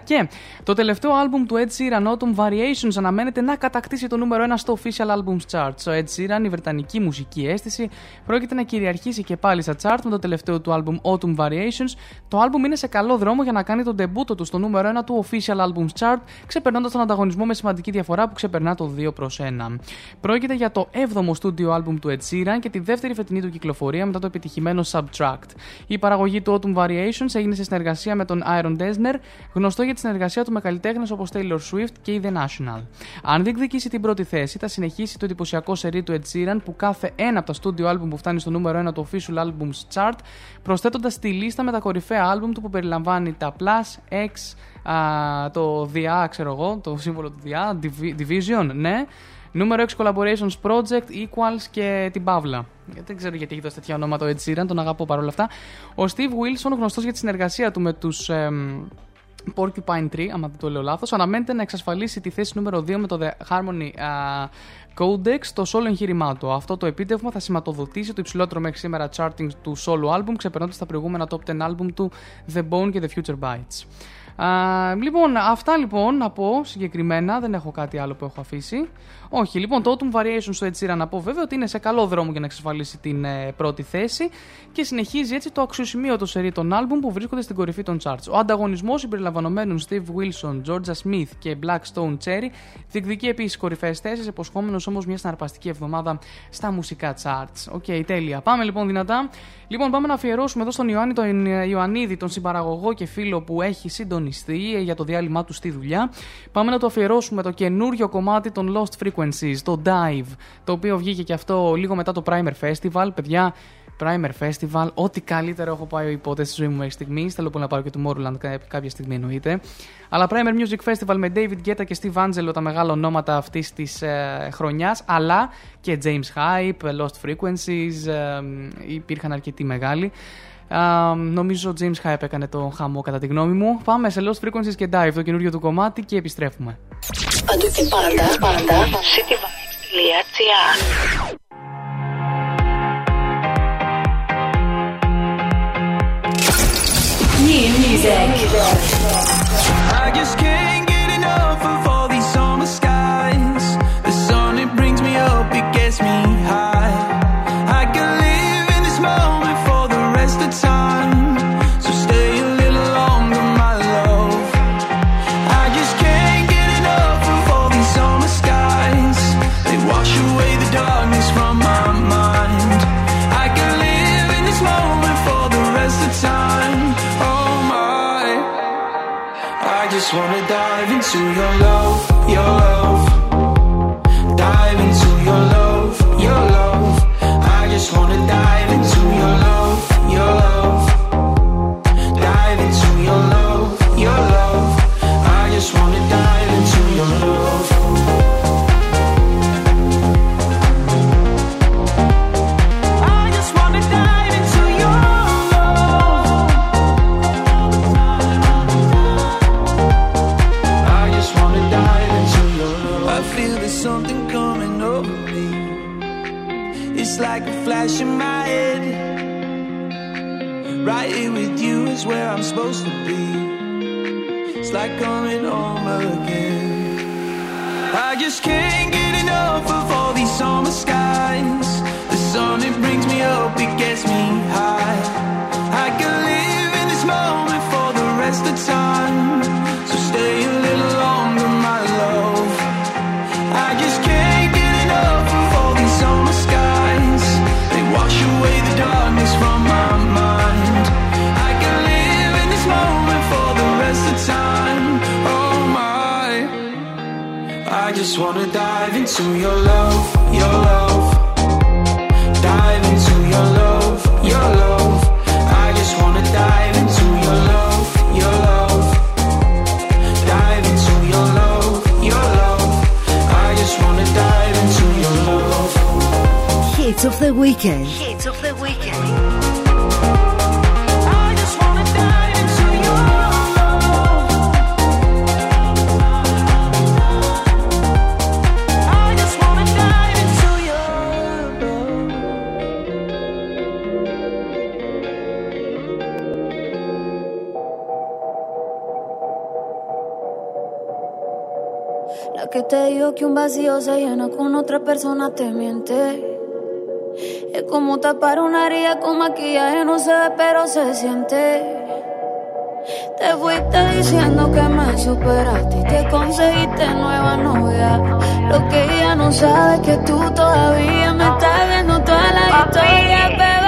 και το τελευταίο άλμπουμ του Ed Sheeran Autumn Variations αναμένεται να κατακτήσει το νούμερο 1 στο Official Albums Chart. Ο Ed Sheeran, η βρετανική μουσική αίσθηση, πρόκειται να κυριαρχήσει και πάλι στα chart με το τελευταίο του άλμπουμ Autumn Variations. Το άλμπουμ είναι σε καλό δρόμο για να κάνει τον ντεμπούτο του στο νούμερο 1 του Official Albums Chart, ξεπερνώντας τον ανταγωνισμό με σημαντική διαφορά που ξεπερνά το 2 προς 1. Πρόκειται για το 7ο στούντιο άλμπουμ του Ed Sheeran και τη δεύτερη φετινή του κυκλοφορία μετά το επιτυχημένο Subtract. Η παραγωγή του Autumn Variations έγινε σε συνεργασία με τον Iron Desner, γνωστό για τη συνεργασία του με καλλιτέχνες όπως Taylor Swift και η The National. Αν διεκδικήσει την πρώτη θέση, θα συνεχίσει το εντυπωσιακό σερί του Ed Sheeran που κάθε ένα από τα στούντιο άλμπουμ που φτάνει στο νούμερο 1 του Official Albums Chart, προσθέτοντας τη λίστα με τα κορυφαία άλμπουμ του που περιλαμβάνει τα Plus, X, α, το DA, ξέρω εγώ, το σύμβολο του DA, Division, ναι. Νούμερο 6 Collaborations Project, Equals και την Παύλα. Δεν ξέρω γιατί έχει δώσει τέτοια ονόματα ο Ed Sheeran, τον αγαπώ παρόλα αυτά. Ο Steve Wilson, γνωστός για τη συνεργασία του με τους. Porcupine Tree, άμα δεν το λέω λάθος, αναμένεται να εξασφαλίσει τη θέση νούμερο 2 με το The Harmony uh, Codex το solo εγχείρημά του. Αυτό το επίτευγμα θα σηματοδοτήσει το υψηλότερο μέχρι σήμερα charting του solo album, ξεπερνώντας τα προηγούμενα top 10 album του The Bone και The Future Bites. Α, λοιπόν, αυτά λοιπόν να πω συγκεκριμένα. Δεν έχω κάτι άλλο που έχω αφήσει. Όχι, λοιπόν, το Autumn Variations του Ed Sheeran να πω βέβαια ότι είναι σε καλό δρόμο για να εξασφαλίσει την ε, πρώτη θέση και συνεχίζει έτσι το αξιοσημείωτο σερί των άλμπουμ που βρίσκονται στην κορυφή των charts. Ο ανταγωνισμός συμπεριλαμβανομένων Steven Wilson, Jorja Smith και Black Stone Cherry διεκδικεί επίσης κορυφαίες θέσεις, υποσχόμενος όμως μια συναρπαστική εβδομάδα στα μουσικά charts. OK, okay, τέλεια. Πάμε λοιπόν δυνατά. Λοιπόν, πάμε να αφιερώσουμε εδώ στον Ιωάννη τον Ιωαννίδη, τον συμπαραγωγό και φίλο που έχει συντονιστεί για το διάλειμμα του στη δουλειά. Πάμε να το αφιερώσουμε το καινούριο κομμάτι των Lost Frequencies, το Dive, το οποίο βγήκε και αυτό λίγο μετά το Primer Festival. Παιδιά, Primer Festival, ό,τι καλύτερο έχω πάει ποτέ στη ζωή μου μέχρι στιγμής. Θέλω πολύ να πάρω και το Tomorrowland κάποια στιγμή εννοείται. Αλλά Primer Music Festival με David Guetta και Steve Angelo, τα μεγάλα ονόματα αυτής της ε, χρονιάς. Αλλά και James Hype, Lost Frequencies, ε, υπήρχαν αρκετοί μεγάλοι. Uh, νομίζω ο James Hype έκανε το χαμό κατά τη γνώμη μου. Πάμε σε Lost Frequencies και Dive, το καινούριο του κομμάτι και επιστρέφουμε. Παντού και πάντα, πάντα, cityvibes.gr New music. I just can't get enough of all to your love Right here with you is where I'm supposed to be. It's like coming home again. I just can't get enough of all these summer skies. The sun, it brings me up, it gets me high. I can just wanna dive into your love, your love. Dive into your love, your love. I just wanna dive into your love, your love. Dive into your love, your love. I just wanna dive into your love. Hits of the weekend. Hits of the weekend. Porque te digo que un vacío se llena con otra persona, te miente. Es como tapar una herida con maquillaje, no se ve, pero se siente. Te fuiste diciendo que me superaste y te conseguiste nueva novia. Lo que ella no sabe es que tú todavía me estás viendo toda la historia, bebé,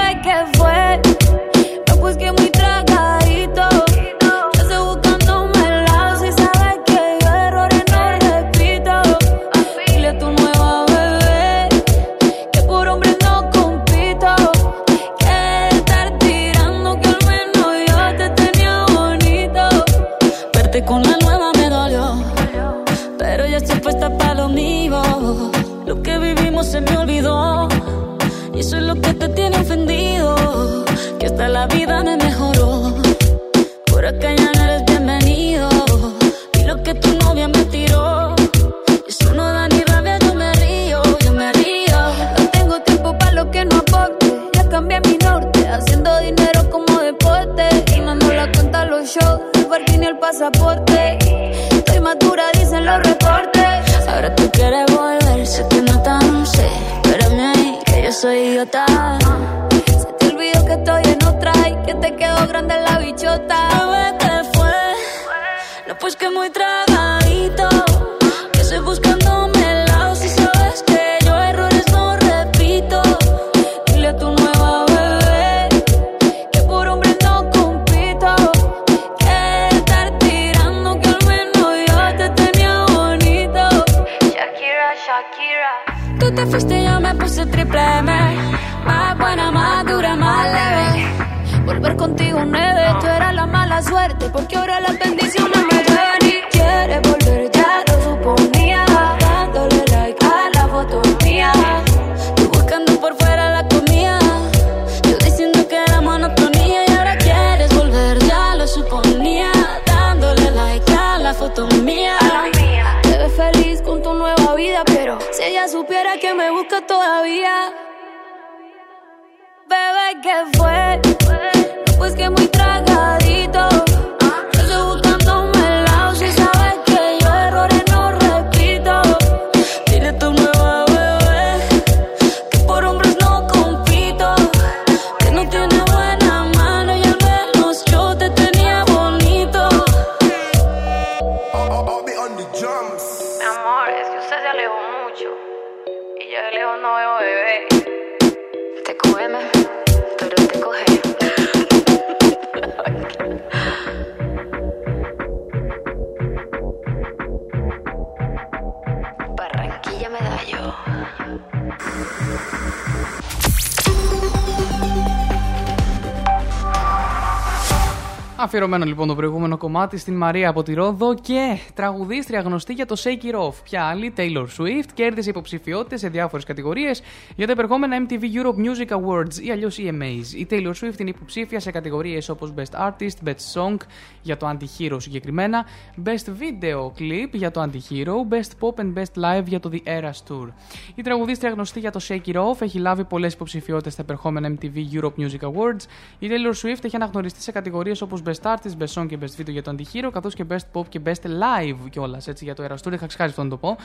Αφιερωμένο λοιπόν το προηγούμενο κομμάτι στην Μαρία από τη Ρόδο και τραγουδίστρια γνωστή για το Shake It Off. Ποια άλλη, Taylor Swift, κέρδισε υποψηφιότητες σε διάφορες κατηγορίες για τα επερχόμενα MTV Europe Music Awards ή αλλιώς EMAs. Η Taylor Swift είναι υποψήφια σε κατηγορίες όπως Best Artist, Best Song για το Anti-Hero συγκεκριμένα, Best Video Clip για το Anti-Hero, Best Pop and Best Live για το The Eras Tour. Η τραγουδίστρια γνωστή για το Shake It Off έχει λάβει πολλές υποψηφιότητες στα επερχόμενα MTV Europe Music Awards. Η Taylor Swift έχει αναγνωριστεί σε κατηγορίες όπως Best Artist, Best Song και Best Video για το Anti-Hero, καθώς και Best Pop και Best Live κιόλας έτσι για το Eras Tour. Είχα ξεχάσει αυτό να το πω.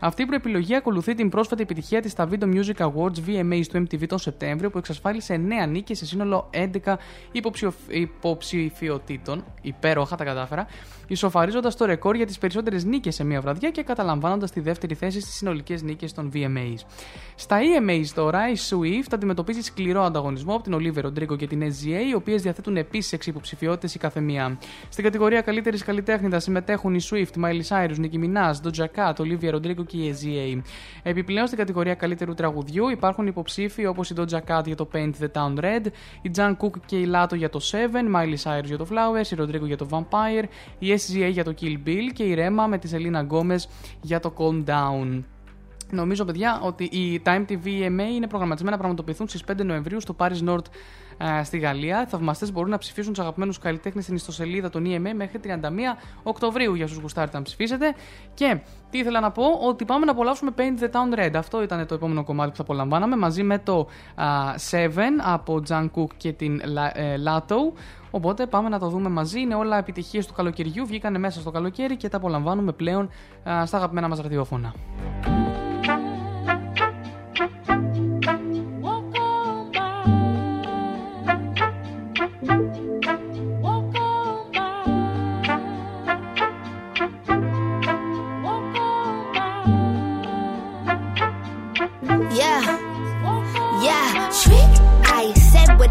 Αυτή η προεπιλογή ακολουθεί την πρόσφατη επιτυχία της στα Video Music Awards VMAs του MTV τον Σεπτέμβριο που εξασφάλισε 9 νίκες σε σύνολο 11 υποψηφ... υποψηφιωτήτων. Υπέροχα τα κατάφερα. Ισοφαρίζοντας το ρεκόρ για τις περισσότερες νίκες σε μία βραδιά και καταλαμβάνοντας τη δεύτερη θέση στις συνολικές νίκες των VMAs. Στα EMAs τώρα η Swift αντιμετωπίζει σκληρό ανταγωνισμό από την Olivia Rodrigo και την SGA, οι οποίες διαθέτουν επίσης 6 υποψηφιότητες η καθεμία. Στην κατηγορία καλύτερης καλλιτέχνιδας συμμετέχουν η Swift, Miley Cyrus, Nicki Minaj, Doja Cat, Olivia Rodrigo και η SZA. Επιπλέον στην κατηγορία καλύτερου τραγουδιού υπάρχουν υποψήφοι όπως η Doja Cat για το Paint the Town Red, η Jung Kook και η Latto για το Seven, Miley Cyrus για το Flowers, η Rodrigo για το Vampire, η για το Kill Bill και η Rema με τη Selena Gomez για το Calm Down. Νομίζω, παιδιά, ότι η Time TV EMA είναι προγραμματισμένα να πραγματοποιηθούν στις 5 Νοεμβρίου στο Paris Νόρτ. Ε, στη Γαλλία. Οι θαυμαστές μπορούν να ψηφίσουν τους αγαπημένους καλλιτέχνες στην ιστοσελίδα των EMA μέχρι 31 Οκτωβρίου για όσους γουστάρετε να ψηφίσετε. Και τι ήθελα να πω, ότι πάμε να απολαύσουμε Paint the Town Red. Αυτό ήταν το επόμενο κομμάτι που θα απολαμβάναμε μαζί με το 7 Seven από Τζαν Κουκ και την Lato. Ε, Οπότε πάμε να το δούμε μαζί. Είναι όλα επιτυχίες του καλοκαιριού. Βγήκανε μέσα στο καλοκαίρι και τα απολαμβάνουμε πλέον στα αγαπημένα μας ραδιόφωνα.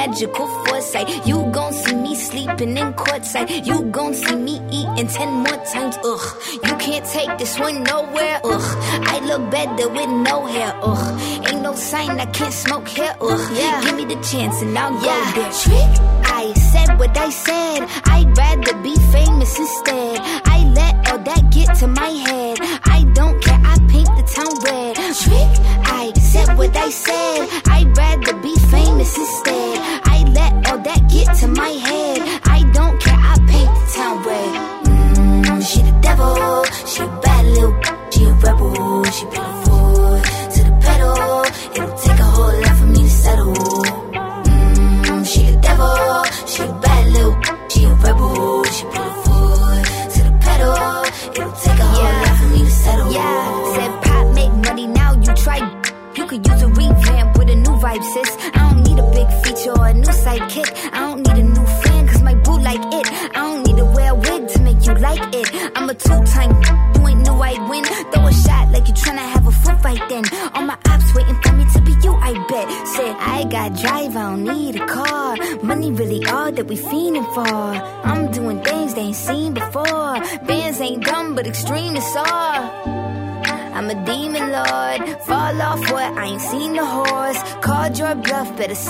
magical foresight. You gon' see me sleeping in courtside. You gon' see me eating ten more times. Ugh, you can't take this one nowhere. Ugh, I look better with no hair. Ugh, ain't no sign I can't smoke here. Ugh, yeah. give me the chance and I'll yeah. go there. Trick, I said what I said.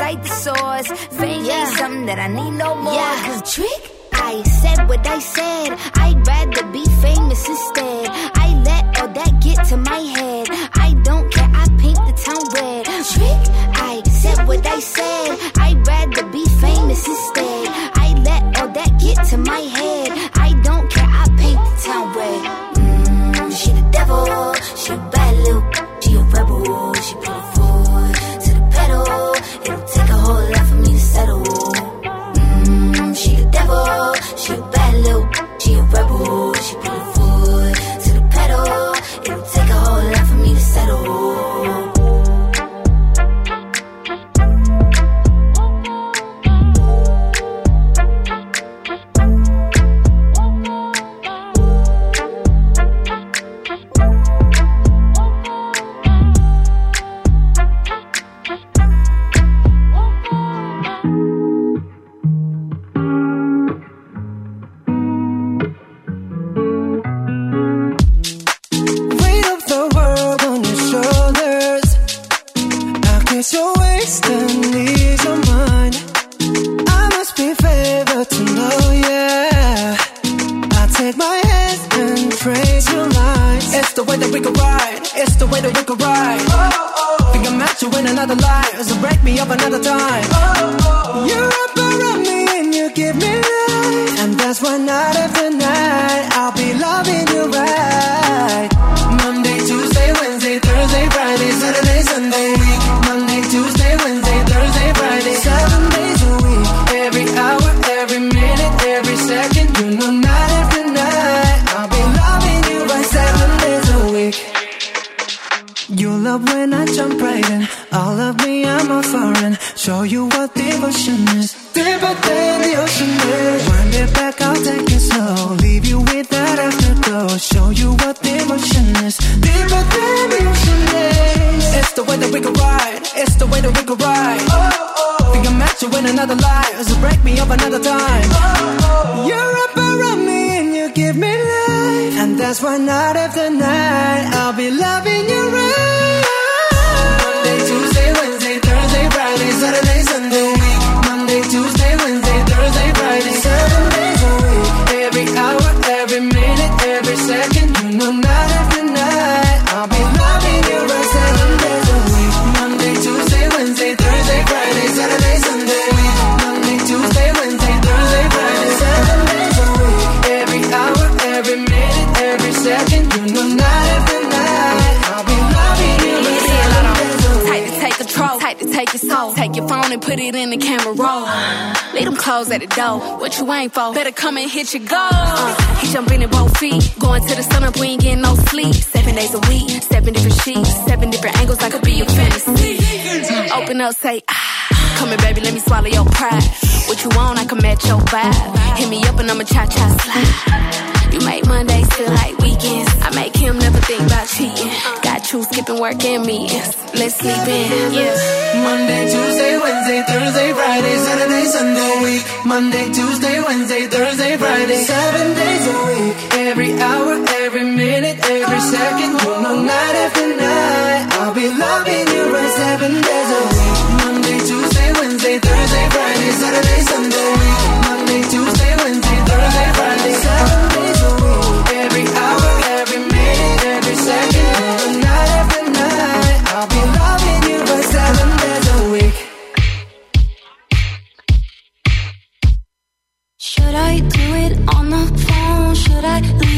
the source. Fame yeah. ain't something that I need no more. Yeah. Better come and hit your goal. Uh, he jumping in both feet. Going to the sun up, we ain't getting no sleep. Seven days a week, seven different sheets, seven different angles. I could be your fantasy. Open up, say, ah. Come here, baby, let me swallow your pride. What you want, I can match your vibe. Hit me up and I'ma cha cha slide. You make Mondays feel like weekends. I make him never think about cheating. Got true, skipping work and me. Let's sleep in, yeah. Monday, Tuesday, Wednesday, Thursday, Friday, Saturday, Sunday, week. Monday, Tuesday, Wednesday, Thursday, Friday, seven days a week. Every hour, every minute, every second, you know, night after night, I'll be loving you right seven days a week. Monday, Tuesday, Wednesday, Thursday, Friday, Saturday, Sunday, week.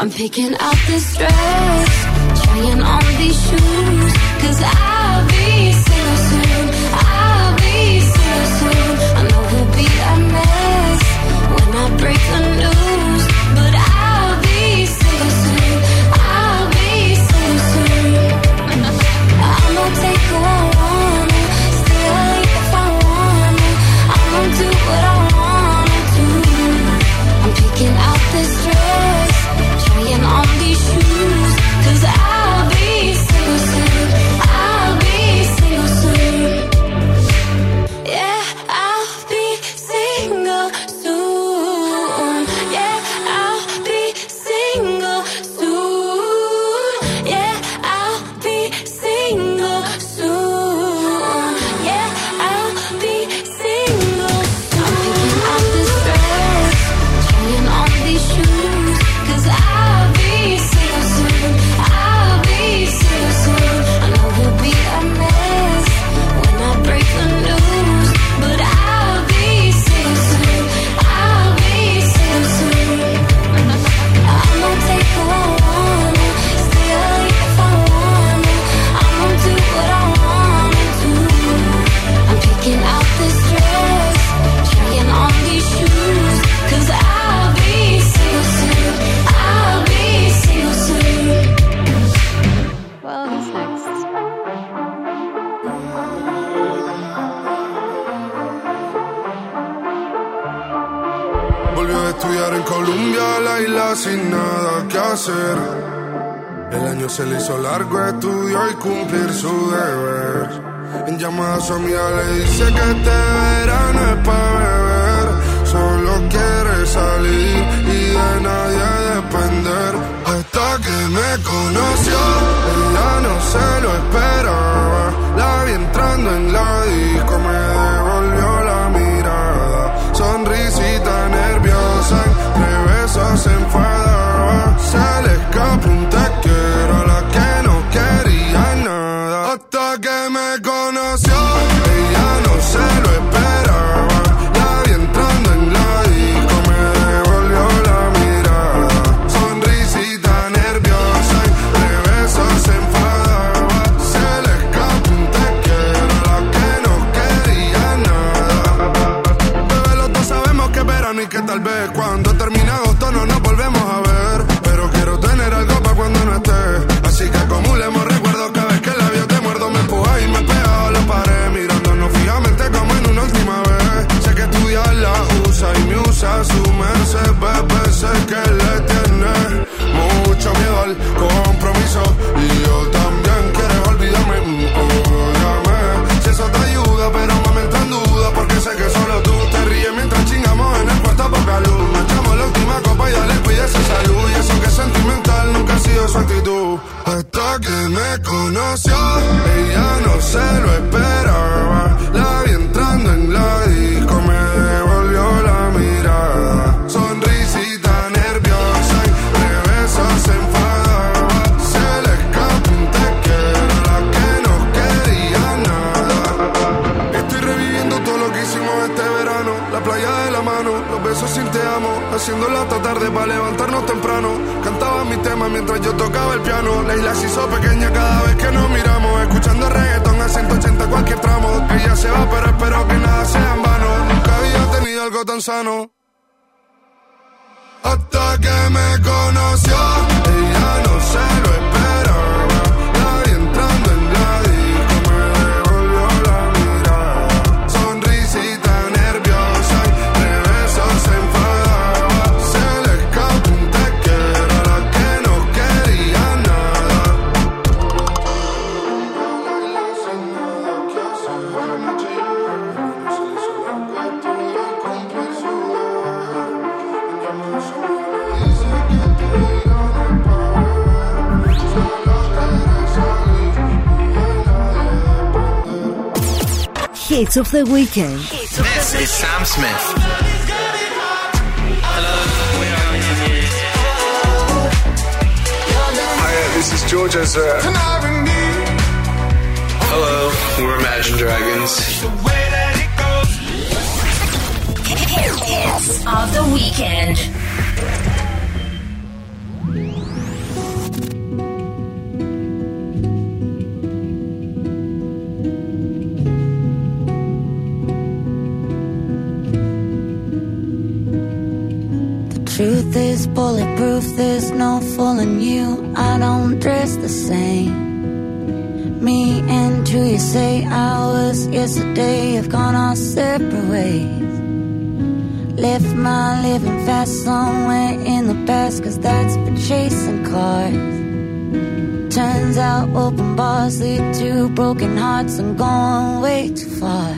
I'm picking out this dress, trying on these shoes, cause I El año se le hizo largo, estudió y cumplir su deber. En llamada a su amiga le dice que este verano es para beber. Solo quiere salir y de nadie depender. Hasta que me conoció, ella no se lo esperaba. La vi entrando en la disco, me devolvió la mirada. Sonrisita nerviosa, entre besos en aprender Hasta que me conoció, ella no se lo esperaba. sano. Hasta que me conoció. Hits of the Weekend. This is Sam Smith. Hello, we are Hiya, uh, this is George Ezra. Uh, Hello, we're Imagine Dragons. Hits of the weekend. telling you I don't dress the same. Me and who you say I was yesterday have gone our separate ways. Left my living fast somewhere in the past, cause that's for chasing cars. Turns out open bars lead to broken hearts. I'm going way too far.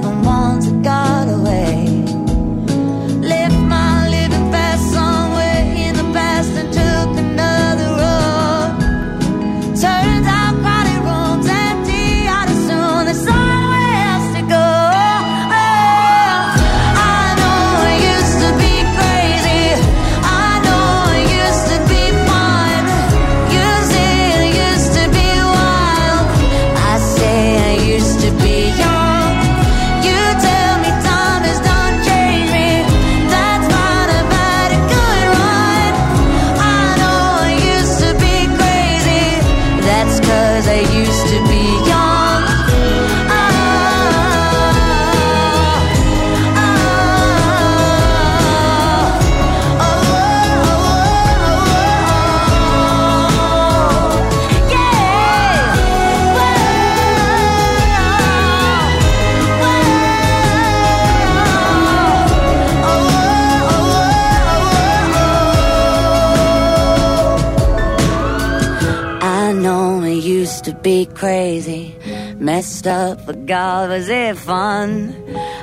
Messed up, but God, was it fun?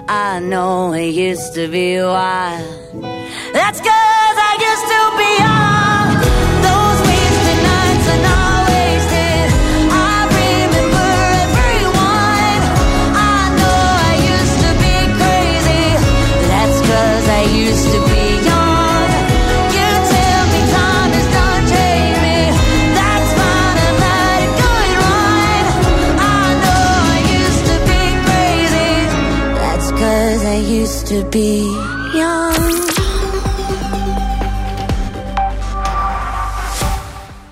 I know it used to be wild. To be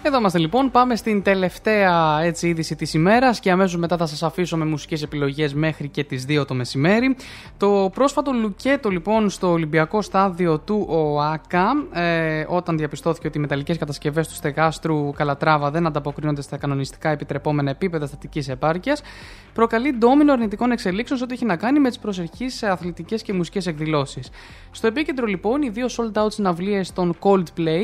Εδώ είμαστε λοιπόν. Πάμε στην τελευταία έτσι, είδηση της ημέρας και αμέσως μετά θα σας αφήσω με μουσικές επιλογές μέχρι και τις 2 το μεσημέρι. Το πρόσφατο λουκέτο λοιπόν στο Ολυμπιακό στάδιο του ΟΑΚΑ, ε, όταν διαπιστώθηκε ότι οι μεταλλικές κατασκευές του στεγάστρου Καλατράβα δεν ανταποκρίνονται στα κανονιστικά επιτρεπόμενα επίπεδα στατικής επάρκειας, προκαλεί ντόμινο αρνητικών εξελίξεων σε ό,τι έχει να κάνει με τις προσεχείς αθλητικές και μουσικές εκδηλώσεις. Στο επίκεντρο λοιπόν οι δύο sold out συναυλίες των Coldplay,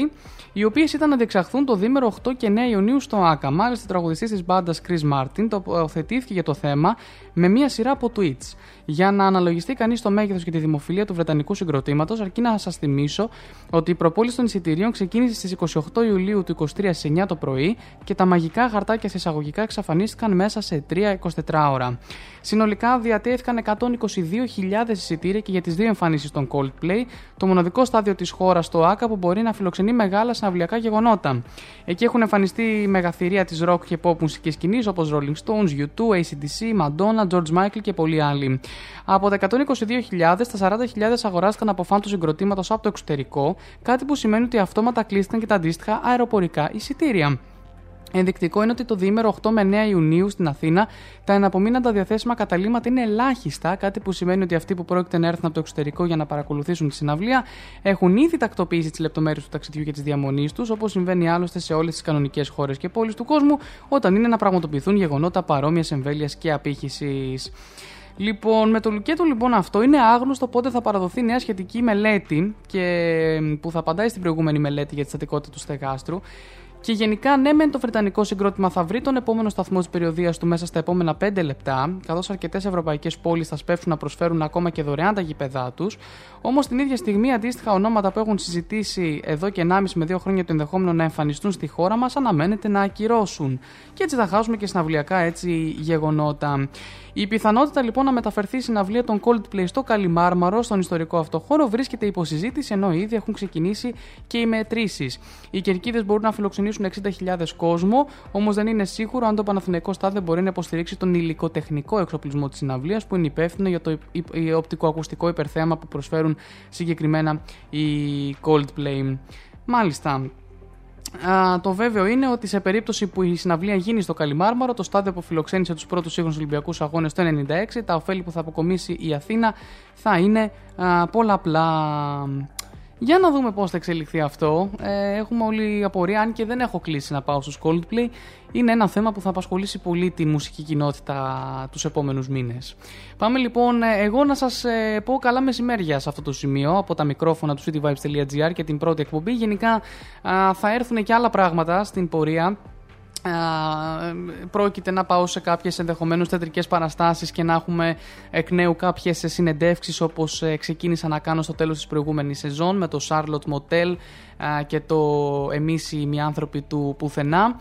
οι οποίες ήταν να διεξαχθούν το δίμερο 8 και 9 Ιουνίου στο ΑΚΑ. Μάλιστα, ο τραγουδιστής της μπάντας Chris Martin τοποθετήθηκε για το θέμα με μία σειρά από tweets. Για να αναλογιστεί κανείς το μέγεθος και τη δημοφιλία του βρετανικού συγκροτήματος, αρκεί να σας θυμίσω ότι η προπόληση των εισιτηρίων ξεκίνησε στις 28 Ιουλίου του 23 σε 9 το πρωί και τα μαγικά χαρτάκια σε εισαγωγικά εξαφανίστηκαν μέσα σε 3-24 ώρα. Συνολικά διατέθηκαν 122.000 εισιτήρια και για τις δύο εμφανίσεις των Coldplay, το μοναδικό στάδιο της χώρας στο ΑΚΑ που μπορεί να φιλοξενεί μεγάλα συναυλιακά γεγονότα. Εκεί έχουν εμφανιστεί μεγαθυρία της rock και pop μουσικής σκηνής όπως Rolling Stones, U2, ACDC, Madonna, George Michael και πολλοί άλλοι. Από τα 122.000, τα 40.000 αγοράστηκαν από φαν του συγκροτήματος από το εξωτερικό, κάτι που σημαίνει ότι αυτόματα κλείστηκαν και τα αντίστοιχα αεροπορικά εισιτήρια. Ενδεικτικό είναι ότι το διήμερο 8 με 9 Ιουνίου στην Αθήνα τα εναπομείναντα διαθέσιμα καταλήμματα είναι ελάχιστα, κάτι που σημαίνει ότι αυτοί που πρόκειται να έρθουν από το εξωτερικό για να παρακολουθήσουν τη συναυλία έχουν ήδη τακτοποιήσει τις λεπτομέρειες του ταξιδιού και τη διαμονής τους, όπως συμβαίνει άλλωστε σε όλες τις κανονικές χώρες και πόλεις του κόσμου, όταν είναι να πραγματοποιηθούν γεγονότα παρόμοιας εμβέλειας και απήχησης. Λοιπόν, με το λουκέτο λοιπόν αυτό είναι άγνωστο πότε θα παραδοθεί νέα σχετική μελέτη και που θα απαντάει στην προηγούμενη μελέτη για τη στατικότητα του στεγάστρου. Και γενικά, ναι, μεν το βρετανικό συγκρότημα θα βρει τον επόμενο σταθμό της περιοδίας του μέσα στα επόμενα 5 λεπτά, καθώς αρκετές ευρωπαϊκές πόλεις θα σπεύσουν να προσφέρουν ακόμα και δωρεάν τα γήπεδά τους. Όμως την ίδια στιγμή, αντίστοιχα ονόματα που έχουν συζητήσει εδώ και 1,5 με 2 χρόνια το ενδεχόμενο να εμφανιστούν στη χώρα μας, αναμένεται να ακυρώσουν. Και έτσι θα χάσουμε και συναυλιακά έτσι γεγονότα. Η πιθανότητα λοιπόν να μεταφερθεί η συναυλία των Coldplay στο Καλιμάρμαρο, στον ιστορικό αυτό χώρο, βρίσκεται υπό συζήτηση ενώ ήδη έχουν ξεκινήσει και οι μετρήσεις. Οι κερκίδες μπορούν να φιλοξενήσουν 60.000 κόσμο, όμως δεν είναι σίγουρο αν το Παναθηναϊκό Στάδιο μπορεί να υποστηρίξει τον υλικοτεχνικό εξοπλισμό της συναυλίας που είναι υπεύθυνο για το οπτικοακουστικό υπερθέαμα που προσφέρουν συγκεκριμένα οι Coldplay. Μάλιστα, Α, το βέβαιο είναι ότι σε περίπτωση που η συναυλία γίνει στο Καλιμάρμαρο, το στάδιο που φιλοξένησε τους πρώτους σύγχρονους Ολυμπιακούς Αγώνες το 1996, τα ωφέλη που θα αποκομίσει η Αθήνα θα είναι α, πολλαπλά. Για να δούμε πώς θα εξελιχθεί αυτό. Ε, έχουμε όλη απορία, αν και δεν έχω κλείσει να πάω στους Coldplay. Είναι ένα θέμα που θα απασχολήσει πολύ τη μουσική κοινότητα τους επόμενους μήνες. Πάμε λοιπόν, ε, εγώ να σας ε, πω καλά μεσημέρια σε αυτό το σημείο από τα μικρόφωνα του cityvibes.gr και την πρώτη εκπομπή. Γενικά α, θα έρθουν και άλλα πράγματα στην πορεία πρόκειται να πάω σε κάποιες ενδεχομένως θεατρικές παραστάσεις και να έχουμε εκ νέου κάποιες συνεντεύξεις όπως ε, ξεκίνησα να κάνω στο τέλος της προηγούμενης σεζόν με το Charlotte Motel και το «Εμείς οι μη άνθρωποι του πουθενά».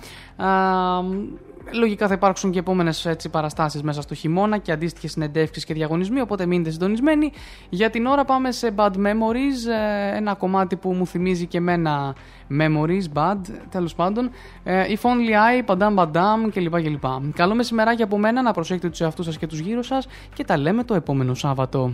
Λογικά θα υπάρξουν και επόμενες παραστάσεις μέσα στο χειμώνα και αντίστοιχες συνεντεύξεις και διαγωνισμοί. Οπότε μείνετε συντονισμένοι. Για την ώρα πάμε σε Bad Memories. ε, Ένα κομμάτι που μου θυμίζει και εμένα Memories, Bad, τέλος πάντων. Ε, If Only I, Padam Padam κλπ. κλπ. Καλό μεσημεράκι από μένα. Να προσέχετε τους εαυτούς σας και τους γύρω σας και τα λέμε το επόμενο Σάββατο.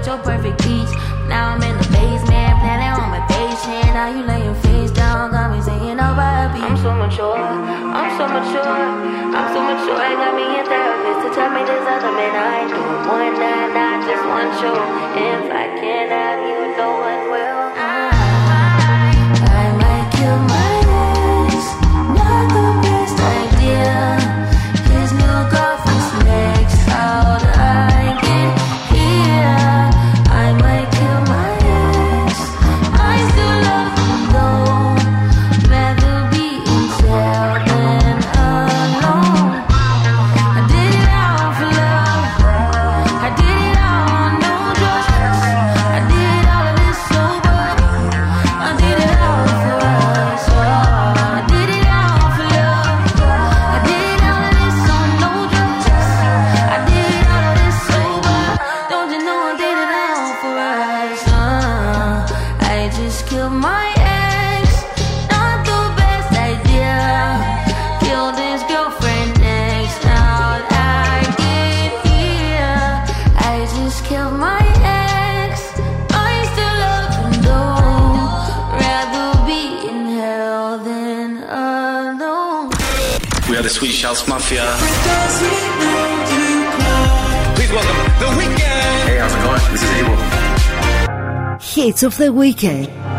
with your perfect peach. Now I'm in the basement, planning on my patient. Now you laying face down, got me saying over oh, I'm so mature, I'm so mature, I'm so mature. I got me a therapist to tell me this other man I don't want that, I just want you. If I can't have you, no one will. of the weekend.